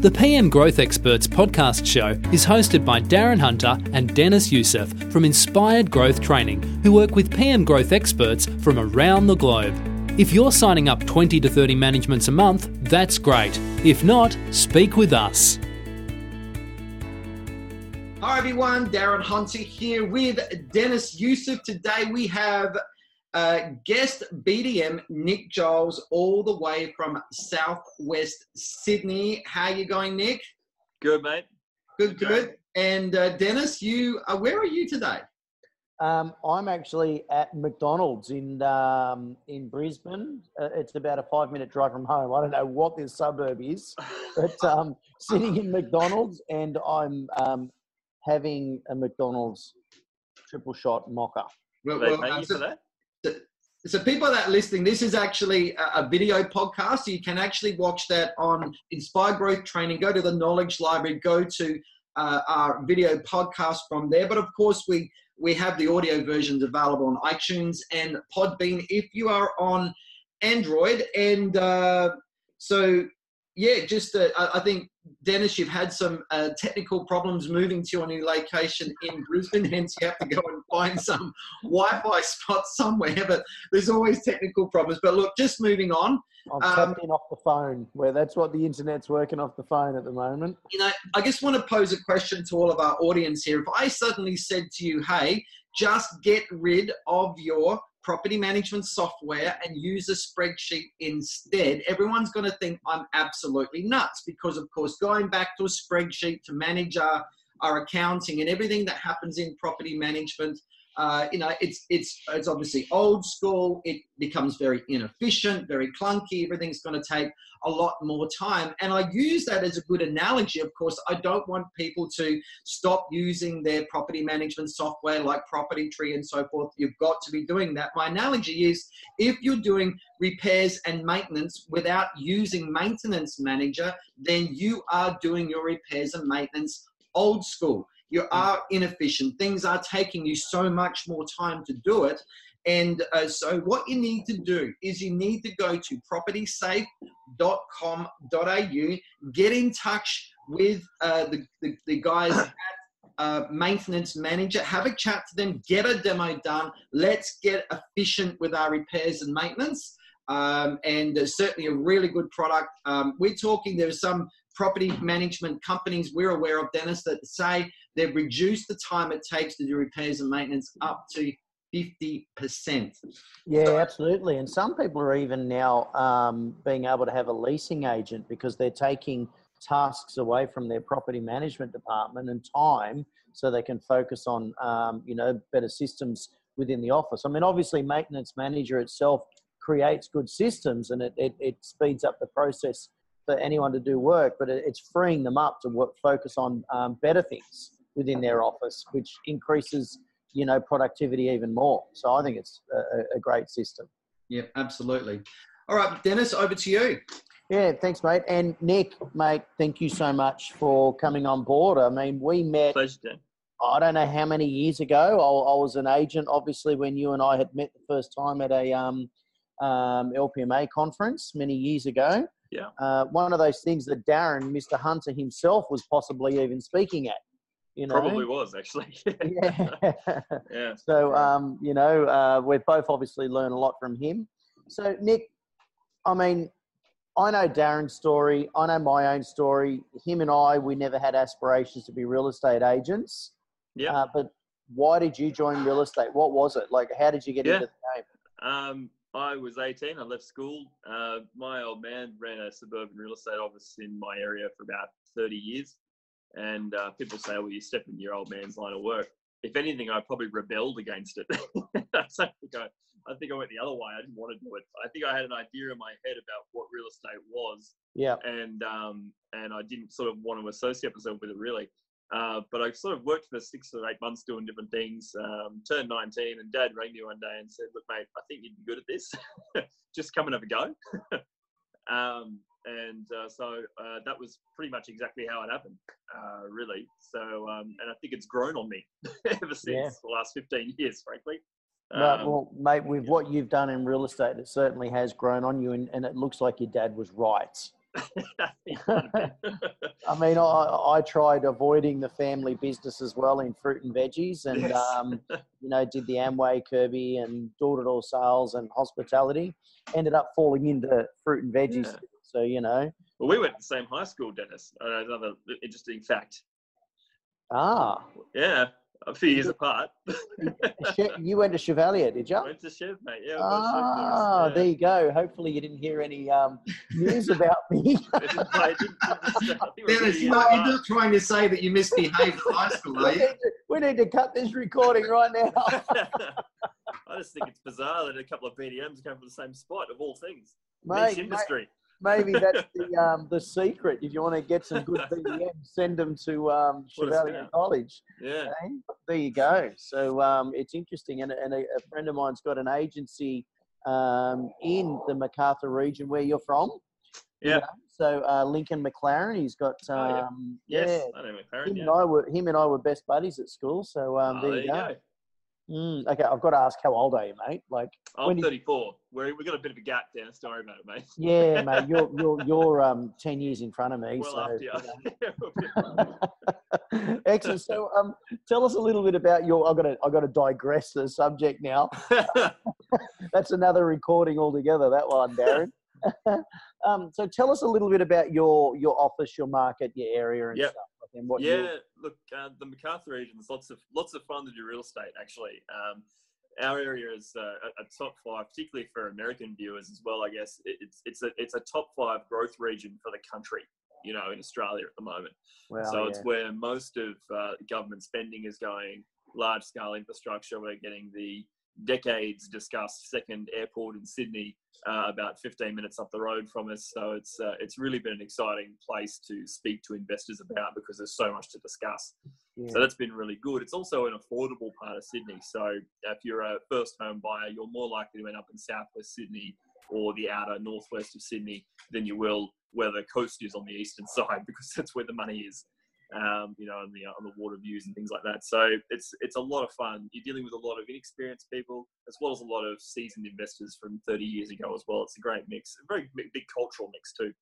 The PM Growth Experts podcast show is hosted by Darren Hunter and Dennis Youssef from Inspired Growth Training, who work with PM Growth experts from around the globe. If you're signing up 20 to 30 managements a month, that's great. If not, speak with us. Hi everyone, Darren Hunter here with Dennis Youssef. Today we have uh, guest BDM Nick Giles, all the way from Southwest Sydney. How you going, Nick? Good, mate. Good, good. good. And uh, Dennis, you uh, where are you today? Um, I'm actually at McDonald's in um, in Brisbane. Uh, it's about a five minute drive from home. I don't know what this suburb is, but um, sitting in McDonald's, and I'm um, having a McDonald's triple shot mocha. Well, well, uh, so, that? So people that are listening, this is actually a, video podcast. You can actually watch that on Inspire Growth Training. Go to the Knowledge Library. Go to uh, our video podcast from there. But of course, we we have the audio versions available on iTunes and Podbean if you are on Android. And uh, so, yeah, just uh, I think Dennis, you've had some uh, technical problems moving to your new location in Brisbane, hence you have to go and find some Wi-Fi spot somewhere. But there's always technical problems. But look, just moving on. I'm um, tapping off the phone, where that's what the internet's working off the phone at the moment. You know, I just want to pose a question to all of our audience here. If I suddenly said to you, "Hey, just get rid of your property management software and use a spreadsheet instead, everyone's going to think I'm absolutely nuts because, of course, going back to a spreadsheet to manage our, our accounting and everything that happens in property management uh, you know, it's it's it's obviously old school. It becomes very inefficient, very clunky. Everything's going to take a lot more time. And I use that as a good analogy. Of course, I don't want people to stop using their property management software like Property Tree and so forth. You've got to be doing that. My analogy is if you're doing repairs and maintenance without using Maintenance Manager, then you are doing your repairs and maintenance old school you are inefficient. Things are taking you so much more time to do it. And uh, so, what you need to do is you need to go to propertysafe.com.au, get in touch with uh, the, the, the, guys at uh, Maintenance Manager, have a chat to them, get a demo done. Let's get efficient with our repairs and maintenance. Um, and certainly a really good product. Um, we're talking, there are some property management companies we're aware of, Dennis, that say they've reduced the time it takes to do repairs and maintenance up to 50%. Yeah, absolutely. And some people are even now um, being able to have a leasing agent because they're taking tasks away from their property management department and time so they can focus on, um, you know, better systems within the office. I mean, obviously, maintenance manager itself creates good systems and it, it, it speeds up the process for anyone to do work, but it's freeing them up to work, focus on um, better things within their office, which increases you know productivity even more. So I think it's a, a great system. Yeah, absolutely. All right, Dennis, over to you. Yeah, thanks, mate. And Nick, mate, thank you so much for coming on board. I mean, we met. Pleasure, I don't know how many years ago. I, I, was an agent, obviously, when you and I had met the first time at a um, um, LPMA conference many years ago. Yeah. Uh, one of those things that Darren, Mr. Hunter himself, was possibly even speaking at. You know? Probably was actually. yeah. yeah. So um, you know, uh, we've both obviously learned a lot from him. So Nick, I mean, I know Darren's story. I know my own story. Him and I, we never had aspirations to be real estate agents. Yeah. Uh, but why did you join real estate? What was it like? How did you get yeah. into the game? Um, I was 18. I left school. Uh, my old man ran a suburban real estate office in my area for about 30 years. And uh, people say, well, you step into your old man's line of work. If anything, I probably rebelled against it. so I, think I, I think I went the other way. I didn't want to do it. I think I had an idea in my head about what real estate was. Yeah. And um, and I didn't sort of want to associate myself with it really. Uh, but I sort of worked for six or eight months doing different things. Um, turned 19, and Dad rang me one day and said, "Look, mate, I think you'd be good at this. Just come and have a go." um, and uh, so uh, that was pretty much exactly how it happened, uh, really. So, um, and I think it's grown on me ever since yeah. the last 15 years, frankly. Um, well, mate, with yeah. what you've done in real estate, it certainly has grown on you, and, and it looks like your dad was right. I mean, I, I tried avoiding the family business as well in fruit and veggies, and Yes. um, you know, did the Amway, Kirby, and door-to-door sales and hospitality. Ended up falling into fruit and veggies. Yeah. So you know, well, we went to the same high school, Dennis. Uh, another interesting fact. ah, Yeah, a few years apart. You went to Chevalier, did you? Went to Chev, mate. Yeah, Ah, was, there you go. Hopefully, you didn't hear any um, news about me. yeah. It didn't play- it didn't- it didn't- I think we're Dennis, you're not, you're not trying to say that you misbehaved at high school, we, are need you? to, we need to cut this recording right now. I just think it's bizarre that a couple of BDMs came from the same spot of all things. Mate, Niche mate, industry. Maybe that's the um, the secret. If you want to get some good BDM, send them to um, Chevalier. College. Yeah. Okay? There you go. So um, it's interesting, and, and a, a friend of mine's got an agency um, in the Macarthur region where you're from. you Yeah. know. So uh, Lincoln McLaren, he's got Oh, yeah. um, Yes. yeah. I know McLaren. Him Yeah. and I were him and I were best buddies at school. So um, Oh, there, you go. Mm, okay, I've got to ask, how old are you, mate? Like, I'm When you- 34. We're, we've got a bit of a gap there. Don't about it, mate. yeah, mate, you're you're you're um ten years in front of me. Well so after you. you Excellent. So, um, tell us a little bit about your. I've got to. I've got to digress the subject now. That's another recording altogether. That one, Darren. um, so, tell us a little bit about your your office, your market, your area, and Yep. stuff. And what yeah, you look, uh, the Macarthur region is lots of lots of fun to do real estate. Actually, um, our area is uh, a, a top five, particularly for American viewers as well. I guess It- it's it's a it's a top five growth region for the country. You know, in Australia at the moment. so yeah. it's where most of uh, government spending is going. Large scale infrastructure. We're getting the decades discussed second airport in Sydney, uh, about 15 minutes up the road from us. So it's uh, it's really been an exciting place to speak to investors about because there's so much to discuss. yeah. So that's been really good. It's also an affordable part of Sydney. So if you're a first home buyer, you're more likely to end up in southwest Sydney or the outer northwest of Sydney than you will where the coast is on the eastern side because that's where the money is. Um, you know, on the on the water views and things like that. So it's it's a lot of fun. You're dealing with a lot of inexperienced people as well as a lot of seasoned investors from 30 years ago as well. It's a great mix, a very big, cultural mix too.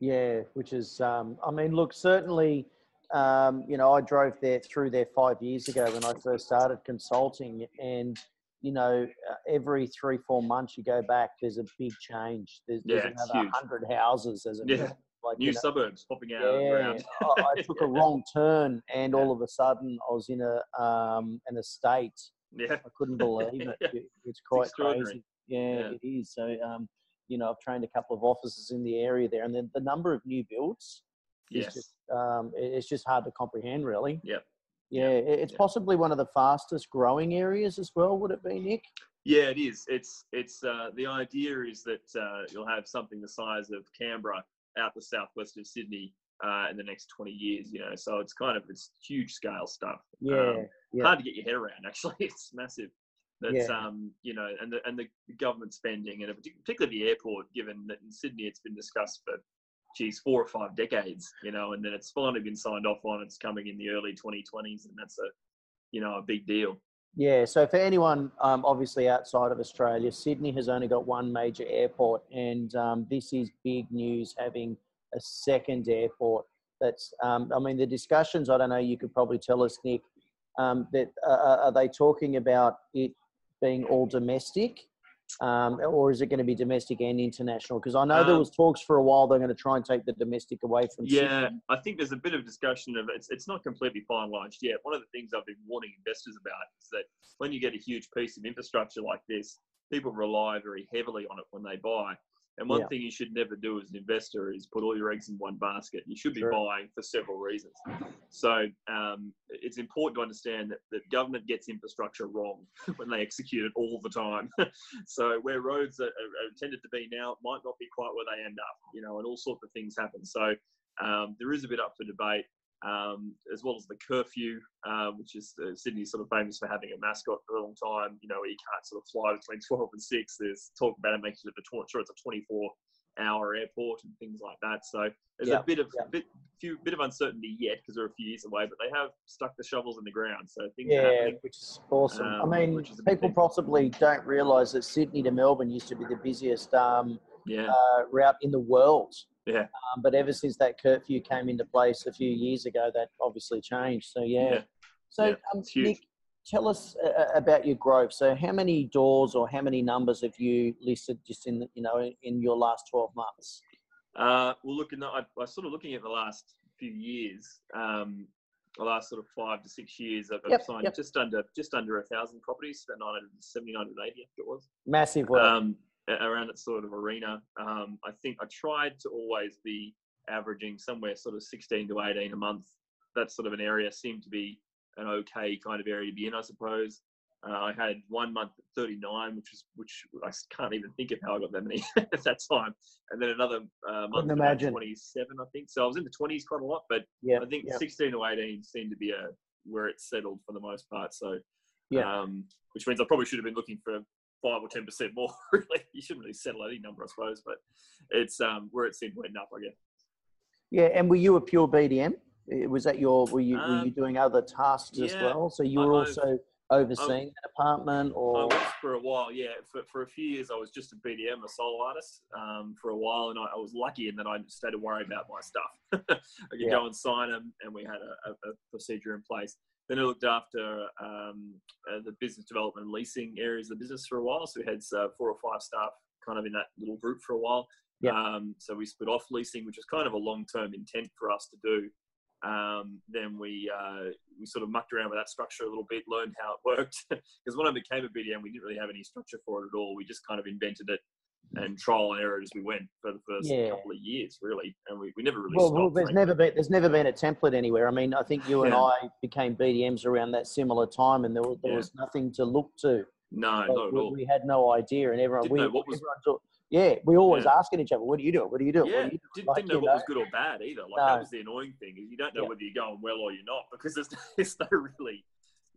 Yeah, which is, um, I mean, look, certainly, um, you know, I drove there through there five years ago when I first started consulting, and you know, uh, every three four months you go back, there's a big change. There's, there's Yeah, it's another hundred houses as a Yeah. Like New you know, suburbs popping out of the yeah, ground. I, I took a wrong turn, and all of a sudden I was in a um, an estate. Yeah. I couldn't believe it. Yeah. It- It's quite extraordinary. crazy. Yeah, Yeah. it is. So, um, you know, I've trained a couple of offices in the area there, and then the number of new builds is Yes. just um, it- it's just hard to comprehend, really. Yeah. Yeah, it's possibly one of the fastest growing areas as well. Would it be, Nick? Yeah, it is. It's it's uh, the idea is that uh, you'll have something the size of Canberra out the southwest of Sydney uh, in the next 20 years. You know, so it's kind of it's huge scale stuff. Yeah, Um, yeah. hard to get your head around. Actually, it's massive. That's Yeah. um, you know, and the and the government spending, and particularly the airport, given that in Sydney it's been discussed for, geez, four or five decades. You know, and then it's finally been signed off on. It's coming in the early 2020s, and that's a, you know, a big deal. Yeah, so for anyone um, obviously outside of Australia, Sydney has only got one major airport, and um, this is big news having a second airport. That's, um, I mean, the discussions, I don't know, you could probably tell us, Nick, um, that uh, are they talking about it being all domestic? Um, or is it going to be domestic and international? Because I know there Um, was talks for a while they're going to try and take the domestic away from Yeah, Sydney. I think there's a bit of discussion of it's it's not completely finalised yet. One of the things I've been warning investors about is that when you get a huge piece of infrastructure like this, people rely very heavily on it when they buy. And one Yeah. thing you should never do as an investor is put all your eggs in one basket. You should be Sure. buying for several reasons. So um, it's important to understand that, that government gets infrastructure wrong when they execute it all the time. so where roads are, are, are intended to be now might not be quite where they end up, you know, and all sorts of things happen. So um, there is a bit up for debate, um, as well as the curfew, uh, which is uh, Sydney's sort of famous for having a mascot for a long time. You know, where you can't sort of fly between 12 and 6. There's talk about it making it a sure it's a 24 hour airport and things like that. So there's Yeah, a bit of yeah. bit few bit of uncertainty yet because they're a few years away, but they have stuck the shovels in the ground. So things are Yeah, happening. which is awesome. Um, I mean, which is a big people possibly don't realise that Sydney to Melbourne used to be the busiest um, Yeah. uh, route in the world. Yeah. Um, but ever since that curfew came into place a few years ago, that obviously changed. So yeah. Yeah. So Yeah, um. Nick, tell us uh, about your growth. So how many doors or how many numbers have you listed just in you know in your last twelve months? Uh, well, looking, I, I was sort of looking at the last few years, um, the last sort of five to six years. I've, I've Yep, signed yep. just under just under a thousand properties, about 970, 980, I think it was. Massive work. um, around that sort of arena. Um, I think I tried to always be averaging somewhere sort of 16 to 18 a month. That sort of an area seemed to be an okay kind of area to be in, I suppose. Uh, I had one month at 39, which is which I can't even think of how I got that many at that time, and then another uh, month at 27, I think. So I was in the 20s quite a lot, but yeah. I think yeah. 16 to 18 seemed to be a where it settled for the most part. So, Yeah. um, which means I probably should have been looking for five or 10 percent more. Really, you shouldn't really settle any number, I suppose, but it's um, where it seemed to end up, I guess. Yeah, and were you a pure BDM? Uh, Was that your? Were you were Um, you doing other tasks as well? So you were also overseeing that department, I or was for a while, yeah. For, for a few years, I was just a BDM, a solo artist, um, for a while, and I, I was lucky in that I stayed to worry about my stuff. I could Yeah. go and sign them, and we had a, a, a procedure in place. Then I looked after um, uh, the business development and leasing areas of the business for a while. So we had uh, four or five staff kind of in that little group for a while. Yeah. Um, so we split off leasing, which was kind of a long-term intent for us to do. Um, then we uh, we sort of mucked around with that structure a little bit, learned how it worked. Because when I became a BDM, we didn't really have any structure for it at all. We just kind of invented it and trial and error as we went for the first Yeah. couple of years, really. And we, we never really well, stopped. well, there's never been there's never been a template anywhere. I mean, I think you and I became BDMs around that similar time, and there was, there Yeah. was nothing to look to. no, at we, all. we had no idea, and everyone Didn't we what was- everyone thought- yeah, we always Yeah. asking each other, "What do you do? What do you do? Yeah, you do?" didn't, Like, didn't know what know? was good or bad either. Like No. that was the annoying thing is you don't know Yeah. whether you're going well or you're not because there's, there's no really,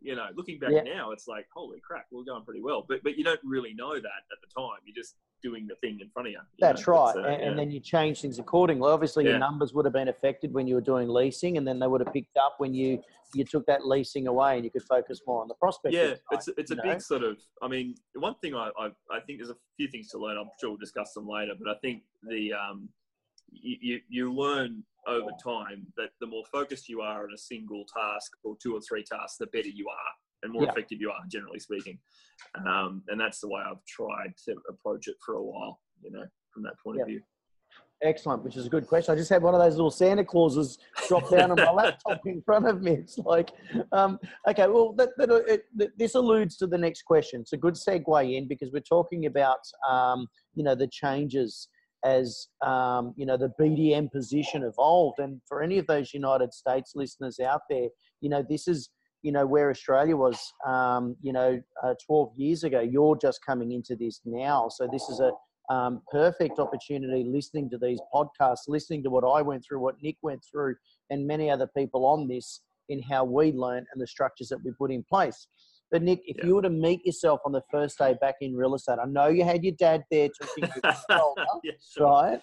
you know, looking back Yeah. now, it's like holy crap, we're going pretty well. But but you don't really know that at the time. You're just doing the thing in front of you. you That's know, right, uh, and, and then you change things accordingly. Obviously, your numbers would have been affected when you were doing leasing, and then they would have picked up when you you took that leasing away, and you could focus more on the prospecting. yeah, side, it's it's a you big sort of. I mean, one thing I, I I think there's a few things to learn. I'm sure we'll discuss them later, but I think the um you you, you learn over time that the more focused you are on a single task or two or three tasks, the better you are and more Yeah. effective you are, generally speaking. Um, and that's the way I've tried to approach it for a while. You know, from that point Yeah. of view. Excellent, which is a good question. I just had one of those little Santa Clauses drop down on my laptop in front of me. It's like, um, okay, well, that, that, it, that- this alludes to the next question. It's a good segue in because we're talking about, um, you know, the changes as, um, you know, the BDM position evolved. And for any of those United States listeners out there, you know, this is, you know, where Australia was, um, you know, uh, 12 years ago. You're just coming into this now. So this is a, um, perfect opportunity listening to these podcasts, listening to what I went through, what Nick went through, and many other people on this in how we learn and the structures that we put in place. But Nick, if Yeah. you were to meet yourself on the first day back in real estate, I know you had your dad there talking to shoulder, yeah, sure. right?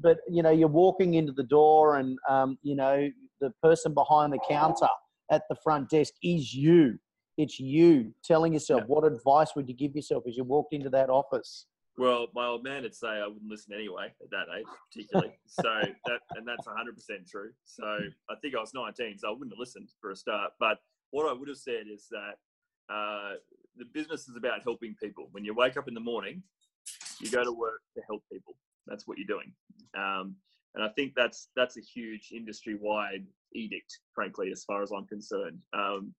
But you know, you're walking into the door, and um, you know the person behind the counter at the front desk is you. It's you telling yourself Yeah. what advice would you give yourself as you walked into that office? Well, my old man would say I wouldn't listen anyway at that age, particularly. so that and that's 100% true. So I think I was 19, so I wouldn't have listened for a start. But what I would have said is that uh, the business is about helping people. When you wake up in the morning, you go to work to help people. That's what you're doing. Um, and I think that's that's a huge industry-wide edict, frankly, as far as I'm concerned. Um,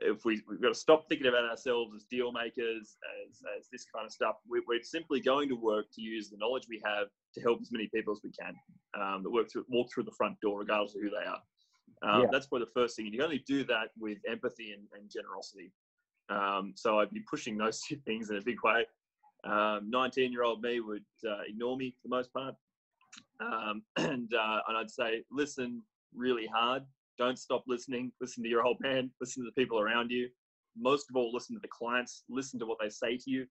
if we, we've got to stop thinking about ourselves as deal makers, as, as this kind of stuff. We, we're simply going to work to use the knowledge we have to help as many people as we can um, that work through, walk through the front door, regardless of who they are. Um, Yeah. That's where the first thing. And you only do that with empathy and, and generosity. Um, so I'd be pushing those two things in a big way. Um, 19-year-old me would uh, ignore me for the most part, um, and uh, and I'd say listen really hard. Don't stop listening. Listen to your old man. Listen to the people around you. Most of all, listen to the clients. Listen to what they say to you.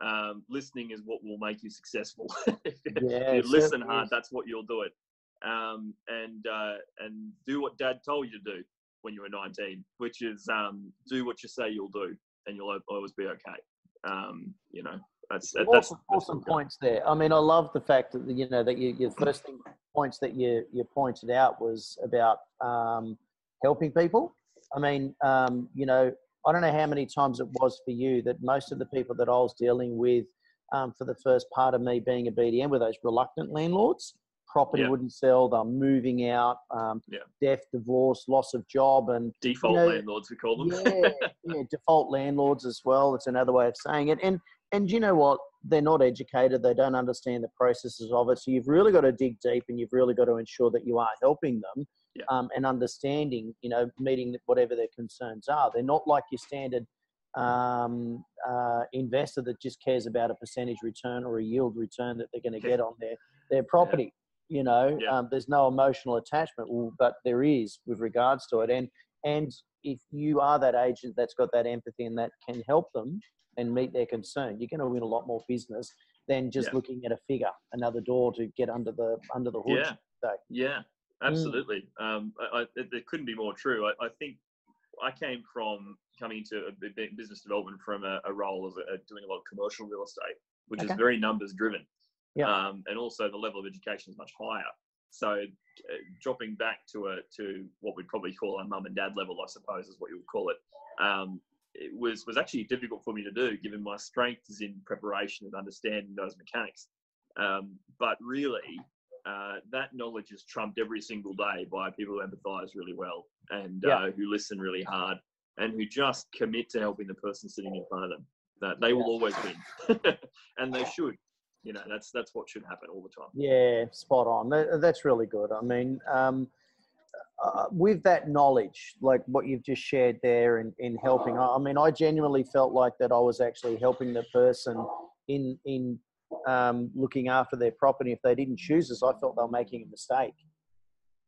Um, listening is what will make you successful. if Yeah, you listen hard, is. that's what you'll do it. Um, and uh, and do what Dad told you to do when you were 19, which is um, do what you say you'll do, and you'll always be okay. Um, you know, That's that's, awesome, that's awesome points there. I mean, I love the fact that you know that you, your first thing points that you you pointed out was about um, helping people. I mean, um, you know, I don't know how many times it was for you that most of the people that I was dealing with um, for the first part of me being a BDM were those reluctant landlords. Property Yeah. wouldn't sell, they're moving out, um, Yeah. death, divorce, loss of job, and default know, landlords we call them. yeah, yeah, default landlords as well. It's another way of saying it. And and you know what? They're not educated. They don't understand the processes of it. So you've really got to dig deep, and you've really got to ensure that you are helping them Yeah. um, and understanding. You know, meeting whatever their concerns are. They're not like your standard um, uh, investor that just cares about a percentage return or a yield return that they're going to get on their their property. You know, Yeah. um, there's no emotional attachment, but there is with regards to it. And and if you are that agent that's got that empathy and that can help them and meet their concern, you're going to win a lot more business than just Yeah. looking at a figure, another door to get under the under the hood. Yeah, So, yeah, absolutely. Um, I, I, it, couldn't be more true. I, I think I came from coming into a b- b- business development from a, a role as a, a- doing a lot of commercial real estate, which Okay. is very numbers driven. Yeah. Um, and also the level of education is much higher. So uh, dropping back to a to what we'd probably call a mum and dad level, I suppose, is what you would call it. Um, it was was actually difficult for me to do, given my strength is in preparation and understanding those mechanics. Um, but really, uh, that knowledge is trumped every single day by people who empathise really well and Yeah. uh, who listen really hard and who just commit to helping the person sitting in front of them. That they will always win, and they should. You know, that's that's what should happen all the time. yeah, spot on. That, that's really good. I mean, um, uh, with that knowledge, like what you've just shared there in, in helping, I I mean, I genuinely felt like that I was actually helping the person in in um, looking after their property. If they didn't choose us, I felt they were making a mistake.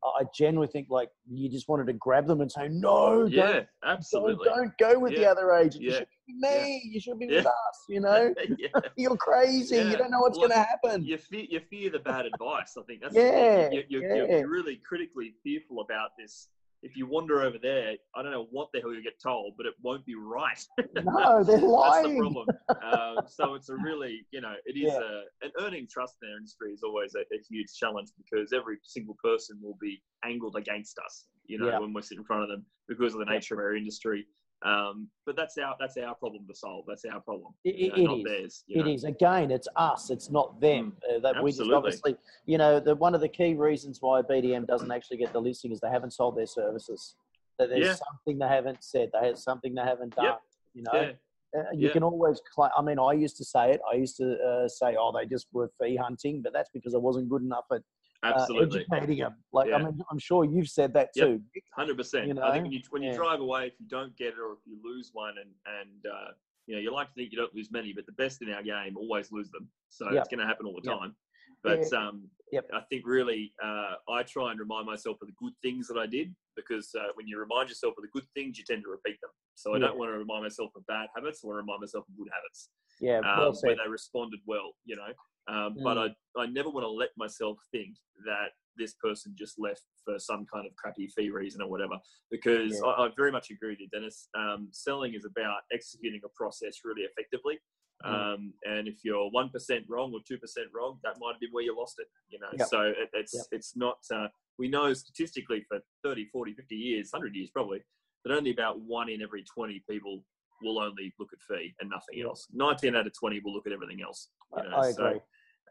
I genuinely think like you just wanted to grab them and say, no, don't Yeah, Don't, absolutely. don't go with the other agent. You should be me. You should be Yeah. with us. You know, you're crazy. Yeah. You don't know what's Well, going to happen. You fear, you fear the bad advice. I think that's Yeah, the thing. You, you, yeah. You're, you're really critically fearful about this. If you wander over there, I don't know what the hell you get told, but it won't be right. No, they're lying. That's the problem. um, so it's a really, you know, it is Yeah. a, and earning trust in our industry is always a, a huge challenge because every single person will be angled against us, you know, Yeah. when we sit in front of them because of the nature of our industry. Um, but that's our that's our problem to solve. That's our problem. It- you know, it not is. theirs. you know. is again. It's us. It's not them. Uh, that we just absolutely. obviously, you know, the one of the key reasons why BDM doesn't actually get the listing is they haven't sold their services. That there's Yeah. something they haven't said. They have something they haven't done. Yep. You know, Yeah, Uh, you Yeah. can always claim. I mean, I used to say it. I used to uh, say, "Oh, they just were fee hunting," but that's because I wasn't good enough at uh, absolutely. educating them. Like, I mean, I'm sure you've said that Yep. too. Hundred percent. You know? I think when you when you Yeah. drive away, if you don't get it or if you lose one, and and uh, you know you like to think you don't lose many, but the best in our game always lose them. So Yep. it's going to happen all the Yep. time. But um, Yep. I think really uh, I try and remind myself of the good things that I did because uh, when you remind yourself of the good things, you tend to repeat them. So I don't want to remind myself of bad habits. I want to remind myself of good habits Yeah, well um, where they responded well, you know. Um, But Mm. I, I never want to let myself think that this person just left for some kind of crappy fee reason or whatever, because Yeah. I, I very much agree with you, Dennis. Um, selling is about executing a process really effectively. Mm. Um, and if you're one percent wrong or two percent wrong, that might have been where you lost it. You know, Yep. so it, it's Yep. it's not. Uh, we know statistically for 30, 40, 50 years, 100 years probably, that only about one in every 20 people will only look at fee and nothing else. 19 out of 20 will look at everything else. I, You know, I so, agree. Yeah,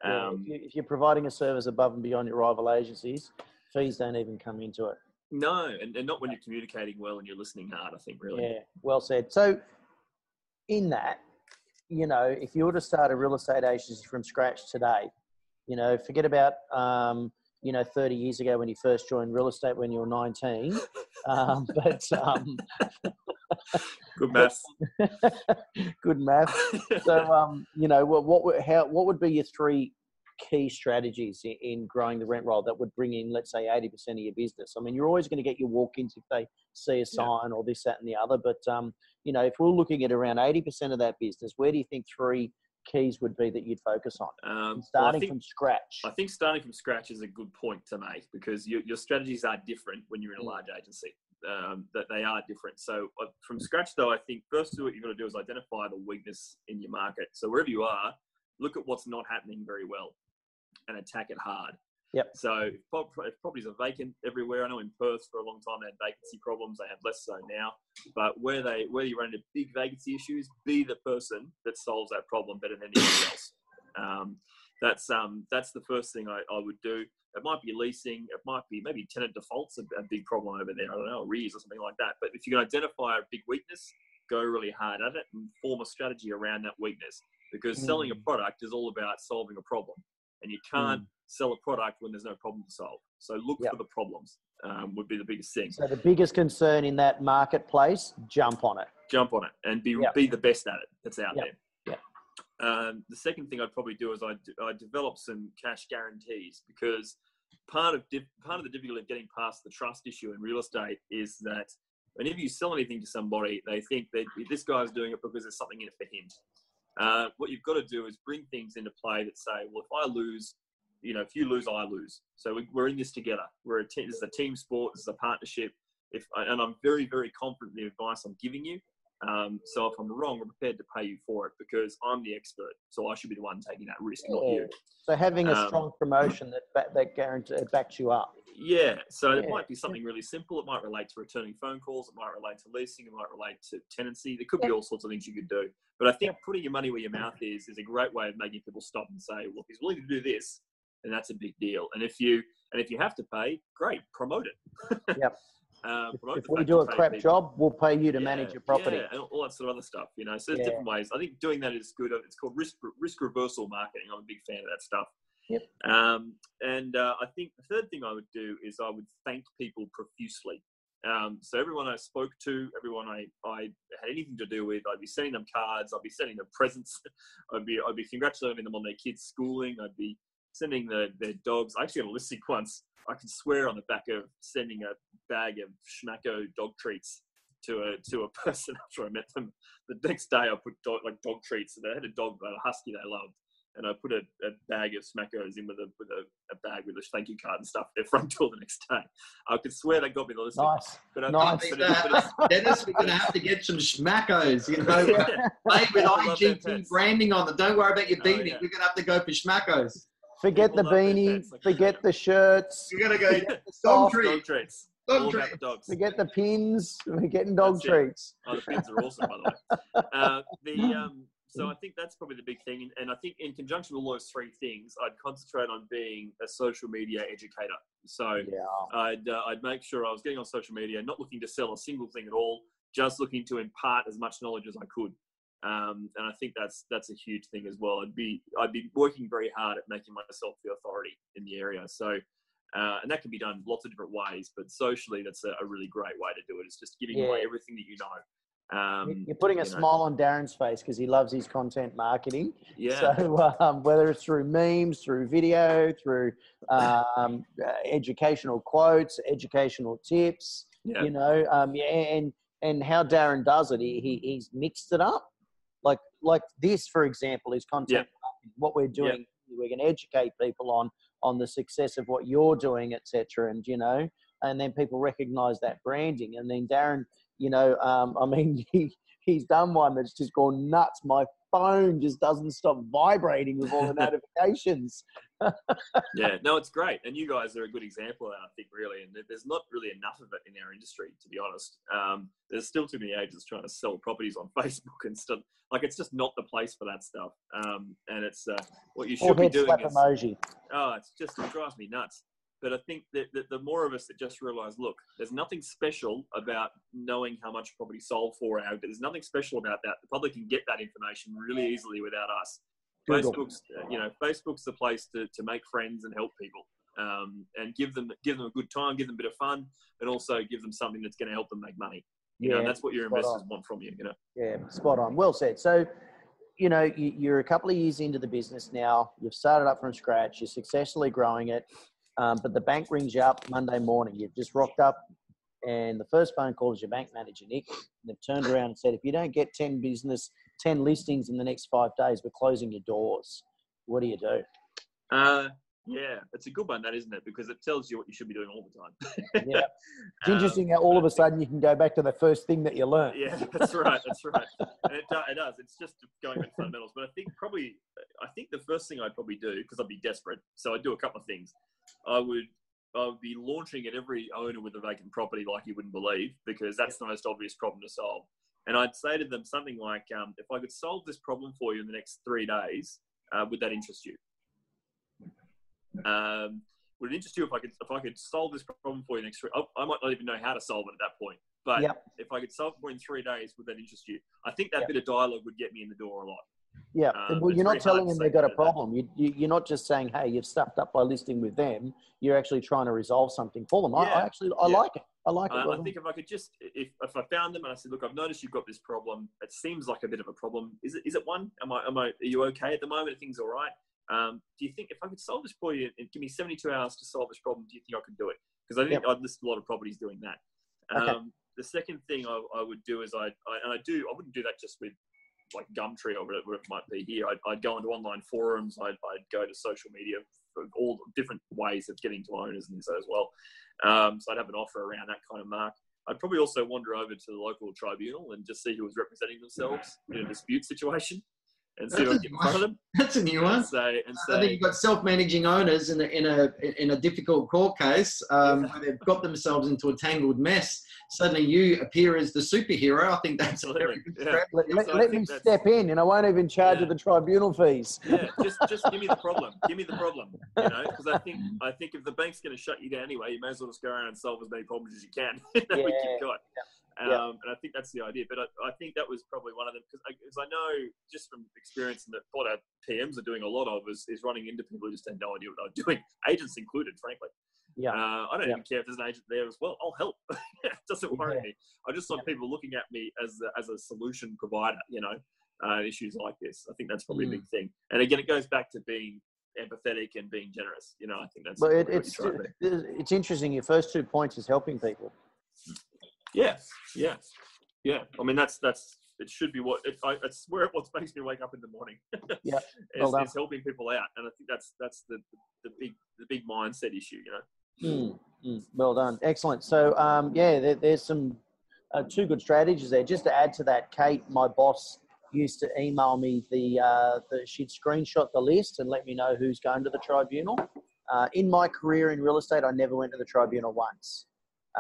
um, if, you, if you're providing a service above and beyond your rival agencies, fees don't even come into it. no, and, and not when you're communicating well and you're listening hard, I think, really. Yeah, well said. So, in that, you know, if you were to start a real estate agency from scratch today, you know, forget about, um, you know, 30 years ago when you first joined real estate when you were 19. Um, but um, Good maths. good math. So, um, you know, what, what would how what would be your three key strategies in, in growing the rent roll that would bring in, let's say, eighty percent of your business? I mean, you're always going to get your walk-ins if they see a sign or this, that, and the other. But um, you know, if we're looking at around eighty percent of that business, where do you think three keys would be that you'd focus on? Um, well, Starting think- from scratch. I think starting from scratch is a good point to make because your, your strategies are different when you're in a Mm. large agency. Um, that they are different. So uh, from scratch, though, I think first what you've got to do is identify the weakness in your market. So wherever you are, look at what's not happening very well and attack it hard. Yep. So if, if properties are vacant everywhere, I know in Perth for a long time they had vacancy problems. They have less so now. But where they where you run into big vacancy issues, be the person that solves that problem better than anyone else. Um, that's um, that's the first thing I, I would do. It might be leasing. It might be maybe tenant defaults a, a big problem over there. I don't know, arrears or something like that. But if you can identify a big weakness, go really hard at it and form a strategy around that weakness. Because selling a Mm. product is all about solving a problem, and you can't sell a product when there's no problem to solve. So look Yep. for the problems. Um, would be the biggest thing. So the biggest concern in that marketplace, jump on it. Jump on it and be Yep. be the best at it that's out Yep. there. Um, the second thing I'd probably do is I I develop some cash guarantees because part of dif- part of the difficulty of getting past the trust issue in real estate is that whenever you sell anything to somebody, they think that this guy's doing it because there's something in it for him. Uh, what you've got to do is bring things into play that say, well, if I lose, you know, if you lose, I lose. So we, we're in this together. We're a te- this is a team sport. This is a partnership. If and I'm very very confident in the advice I'm giving you. Um, so if I'm wrong, I'm prepared to pay you for it because I'm the expert. So I should be the one taking that risk, not you. So having a Um, strong promotion that ba- that guarantee backs you up. Yeah, so it might be something really simple. It might relate to returning phone calls. It might relate to leasing. It might relate to tenancy. There could be all sorts of things you could do. But I think putting your money where your mouth is is a great way of making people stop and say, "Well, he's willing to do this, and that's a big deal." And if you and if you have to pay, great, promote it. Yep. Um, promote If we do a crap people. job, we'll pay you to Yeah, manage your property. Yeah, and all that sort of other stuff. You know, so there's Yeah. different ways. I think doing that is good. It's called risk risk reversal marketing. I'm a big fan of that stuff. Yep. Um, and uh, I think the third thing I would do is I would thank people profusely. Um, so everyone I spoke to, everyone I, I had anything to do with, I'd be sending them cards, I'd be sending them presents, I'd be I'd be congratulating them on their kids' schooling, I'd be sending the, their dogs. I actually had a listing once. I can swear on the back of sending a bag of Schmacko dog treats to a to a person after I met them. The next day, I put dog, like dog treats. They had a dog, a husky they loved, and I put a, a bag of Schmackos in with a with a, a bag with a thank you card and stuff. Their front door the next day. I could swear they got me the listing. Nice. But I, Nice. but it- but it's- Dennis, we're going to have to get some schmackos, you know, yeah. made with I IGT branding on them. Don't worry about your Oh, beanie. yeah. We're going to have to go for schmackos. Forget the People love their beanie, like forget the shirts, We're going to go Yeah. dog Soft treat. Dog treats. Dog All about treats. the dogs. forget the pins, we're getting dog That's it. treats. Oh, the pins are awesome, by the way. Uh, the um, so I think that's probably the big thing, and I think in conjunction with all those three things, I'd concentrate on being a social media educator. So Yeah. I'd uh, I'd make sure I was getting on social media, not looking to sell a single thing at all, just looking to impart as much knowledge as I could. Um, and I think that's that's a huge thing as well. I'd be I'd be working very hard at making myself the authority in the area. So. Uh, and that can be done lots of different ways, but socially, that's a, a really great way to do it. It's just giving away everything that you know. Um, You're putting a you know. smile on Darren's face because he loves his content marketing. Yeah, So um, whether it's through memes, through video, through um, uh, educational quotes, educational tips, yeah, you know, um, yeah, and and how Darren does it, he, he he's mixed it up. Like like this, for example, is content. Yeah. marketing. What we're doing, we're going to educate people on on the success of what you're doing, etc. And you know, and then people recognise that branding. And then Darren, you know, um, I mean, he he's done one that's just gone nuts. My phone just doesn't stop vibrating with all the notifications. yeah. No, it's great, and you guys are a good example of that. I think really, and there's not really enough of it in our industry, to be honest. Um, there's still too many agents trying to sell properties on Facebook and stuff. Like it's just not the place for that stuff. Um, and it's uh, what you should be doing is emoji. oh, it's just it drives me nuts. But I think that, that the more of us that just realise, look, there's nothing special about knowing how much property sold for our. There's nothing special about that. The public can get that information really easily without us. Google. Facebook's, uh, you know, Facebook's the place to, to make friends and help people, um, and give them give them a good time, give them a bit of fun, and also give them something that's going to help them make money. You know, Yeah, and that's what your investors on. want from you. You know, Yeah, spot on. Well said. So, you know, you, you're a couple of years into the business now. You've started up from scratch. You're successfully growing it. Um, but the bank rings you up Monday morning. You've just rocked up, and the first phone call is your bank manager, Nick. They've turned around and said, if you don't get 10 business, 10 listings in the next five days, we're closing your doors. What do you do? Uh, Yeah, it's a good one, that isn't it? Because it tells you what you should be doing all the time. Yeah. It's interesting how all of a sudden you can go back to the first thing that you learned. Um, Yeah, that's right. That's right. And it, do- it does. It's just going back to fundamentals. But I think probably, I think the first thing I'd probably do because I'd be desperate. So I'd do a couple of things. I would, I would be launching at every owner with a vacant property like you wouldn't believe because that's the most obvious problem to solve. And I'd say to them something like, um, "If I could solve this problem for you in the next three days, uh, would that interest you?" Um, would it interest you if I could if I could solve this problem for you next three? I, I might not even know how to solve it at that point, but Yep. if I could solve it in three days, would that interest you? I think that Yep. bit of dialogue would get me in the door a lot. Yeah, Um, well, you're not telling them they've got a no to that. problem. You, you, you're not just saying, "Hey, you've stuffed up by listing with them." You're actually trying to resolve something for them. I, Yeah, I actually, I yeah. like it. I like it. I, I think if I could just if, if I found them and I said, look, I've noticed you've got this problem. It seems like a bit of a problem. Is it is it one? Am I am I are you okay at the moment? Are things all right? Um, do you think if I could solve this for you and give me 72 hours to solve this problem, do you think I could do it? Because I think I'd list a lot of properties doing that. Okay. Um, the second thing I, I would do is I, I and I do I wouldn't do that just with like Gumtree or whatever it might be here. I'd, I'd go into online forums. I'd, I'd go to social media for all different ways of getting to owners and so as well. Um, so I'd have an offer around that kind of mark. I'd probably also wander over to the local tribunal and just see who was representing themselves in a dispute situation and see if I can front of them That's a new one. and say, I think you've got self-managing owners in a in a in a difficult court case um, Yeah. where they've got themselves into a tangled mess. Suddenly, you appear as the superhero. I think that's a very Absolutely. good Yeah. let, let, so let me step in, and I won't even charge you the tribunal fees. yeah, just just give me the problem. Give me the problem. You know, because I think I think if the bank's going to shut you down anyway, you may as well just go around and solve as many problems as you can that we Yeah, you've got. Um, yeah. And I think that's the idea. But I, I think that was probably one of them because I, 'cause I know just from experience and that what our PMs are doing a lot of is, is running into people who just had no idea what they're doing, agents included, frankly. Yeah. Uh, I don't Yeah. even care if there's an agent there as well. I'll help. it doesn't worry Yeah. me. I just want people looking at me as a, as a solution provider. You know, uh, issues like this. I think that's probably Mm. a big thing. And again, it goes back to being empathetic and being generous. You know, I think that's But it, it's try to be. it's interesting. Your first two points is helping people. Yeah, yeah, yeah. I mean, that's that's it should be what it, I, it's where what makes me wake up in the morning. Yeah, well is helping people out, and I think that's that's the the big the big mindset issue. You know. Mm, mm, well done, excellent. So um, yeah, there, there's some uh, two good strategies there. Just to add to that, Kate, my boss, used to email me the, uh, the she'd screenshot the list and let me know who's going to the tribunal. Uh, in my career in real estate, I never went to the tribunal once.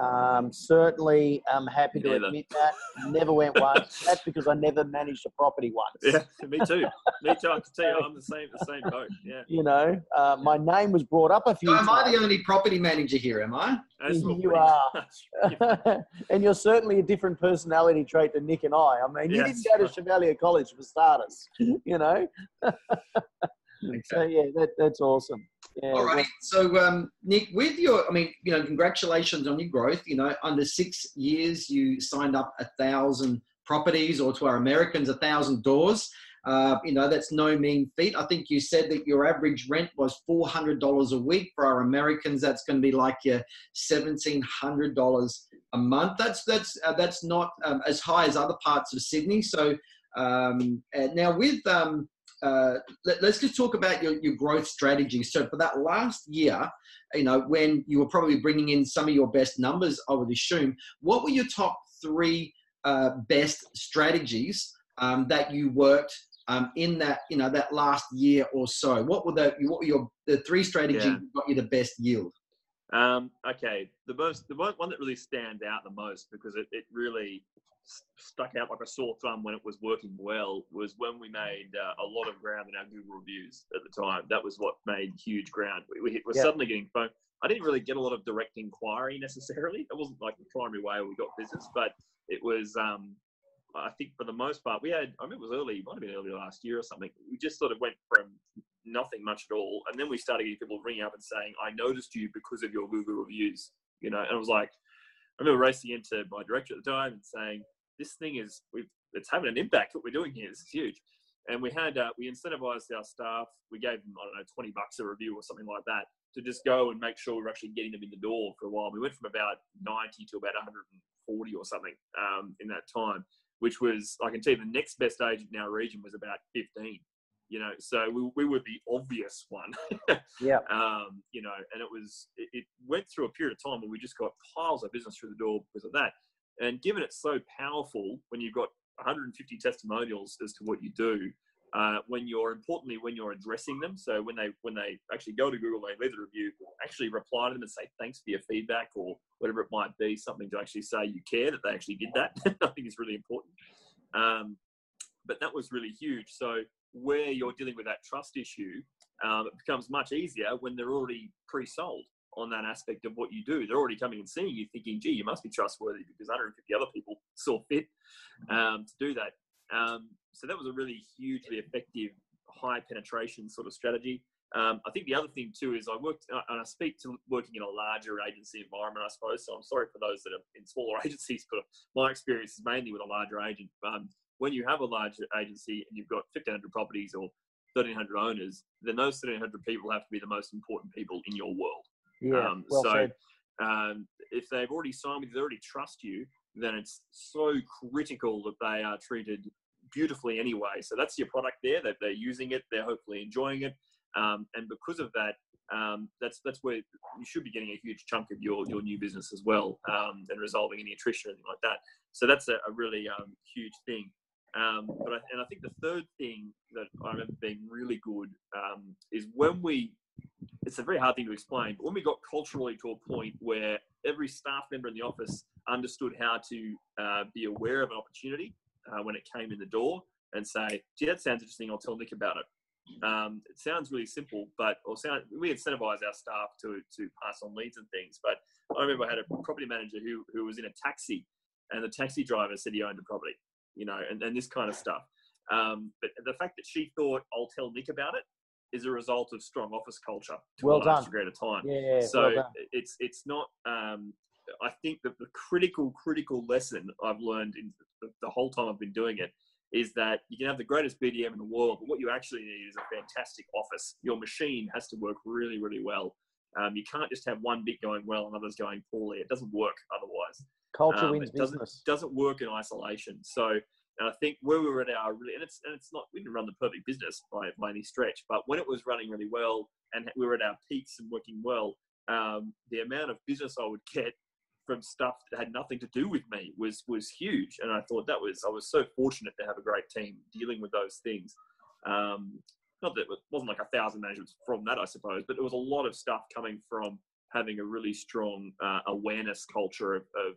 Um, certainly, I'm happy to Neither. admit that. Never went once. That's because I never managed a property once. Yeah, me too. me too. I can tell you, I'm the same the same boat. Yeah. You know, uh, my name was brought up a few So am I times. the only property manager here? Am I? That's what You are. and you're certainly a different personality trait to Nick and I. I mean, you didn't go to Chevalier College for starters, you know. So yeah, that, that's awesome. Yeah, All right. So, um, Nick, with your, I mean, you know, congratulations on your growth. You know, under six years, you signed up a thousand properties, or to our Americans, a thousand doors. Uh, you know, that's no mean feat. I think you said that your average rent was four hundred dollars a week. For our Americans, that's going to be like your seventeen hundred dollars a month. That's that's uh, that's not um, as high as other parts of Sydney. So um, and now with um, uh, let, us just talk about your, your growth strategy. So for that last year, you know, when you were probably bringing in some of your best numbers, I would assume, what were your top three uh, best strategies um, that you worked um, in that, you know, that last year or so? What were the, what were your, the three strategies Yeah. that got you the best yield? Um, okay, the most the one one that really stands out the most because it, it really stuck out like a sore thumb when it was working well was when we made uh, a lot of ground in our Google reviews at the time. That was what made huge ground. We, we were Yeah. suddenly getting phone. I didn't really get a lot of direct inquiry necessarily. It wasn't like the primary way we got business, but it was. Um, I think for the most part, we had. I mean, it was early. It might have been early last year or something. We just sort of went from nothing much at all. And then we started getting people ringing up and saying, I noticed you because of your Google reviews, you know, and I was like, I remember racing into my director at the time and saying, this thing is, we've, it's having an impact what we're doing here is huge. And we had, uh, we incentivized our staff. We gave them, I don't know, 20 bucks a review or something like that to just go and make sure we're actually getting them in the door for a while. We went from about 90 to about 140 or something um, in that time, which was, I can tell you, the next best agent in our region was about 15 you know, so we, we were the obvious one. yeah. Um, you know, and it was, it, it, went through a period of time where we just got piles of business through the door because of that. And given it's so powerful when you've got 150 testimonials as to what you do, uh, when you're importantly when you're addressing them. So when they when they actually go to Google, they leave the review, actually reply to them and say thanks for your feedback or whatever it might be, something to actually say you care that they actually did that. I think is really important. Um, but that was really huge. So where you're dealing with that trust issue, um, it becomes much easier when they're already pre-sold on that aspect of what you do. They're already coming and seeing you, thinking, "Gee, you must be trustworthy," because 150 other people saw fit um, to do that. Um, so that was a really hugely effective high penetration sort of strategy. Um, I think the other thing too is I worked uh, and I speak to working in a larger agency environment, I suppose. So I'm sorry for those that are in smaller agencies, but my experience is mainly with a larger agent. Um, when you have a larger agency and you've got 1,500 properties or 1,300 owners, then those 1,300 people have to be the most important people in your world. Yeah, um, well so um, if they've already signed with you, they already trust you, then it's so critical that they are treated beautifully anyway. So that's your product there. That they're using it, they're hopefully enjoying it, um, and because of that, um, that's that's where you should be getting a huge chunk of your your new business as well, um, and resolving any attrition or anything like that. So that's a, a really um, huge thing. Um, but I, and I think the third thing that I remember being really good um, is when we. It's a very hard thing to explain, but when we got culturally to a point where every staff member in the office understood how to uh, be aware of an opportunity uh, when it came in the door and say, gee, that sounds interesting. I'll tell Nick about it. Um, it sounds really simple, but or sound, we incentivize our staff to, to pass on leads and things. But I remember I had a property manager who, who was in a taxi and the taxi driver said he owned a property, you know, and, and this kind of stuff. Um, but the fact that she thought I'll tell Nick about it is a result of strong office culture to well a large degree at a time. Yeah, so well it's it's not um, I think that the critical, critical lesson I've learned in the, the, whole time I've been doing it is that you can have the greatest BDM in the world, but what you actually need is a fantastic office. Your machine has to work really, really well. Um, you can't just have one bit going well and others going poorly. It doesn't work otherwise. Culture um, wins it doesn't, business. Doesn't work in isolation. So I think where we were at our really, and it's and it's not we didn't run the perfect business by by any stretch, but when it was running really well and we were at our peaks and working well, um, the amount of business I would get from stuff that had nothing to do with me was was huge, and I thought that was I was so fortunate to have a great team dealing with those things. Um, not that it wasn't like a thousand managements from that, I suppose, but there was a lot of stuff coming from having a really strong uh, awareness culture of, of,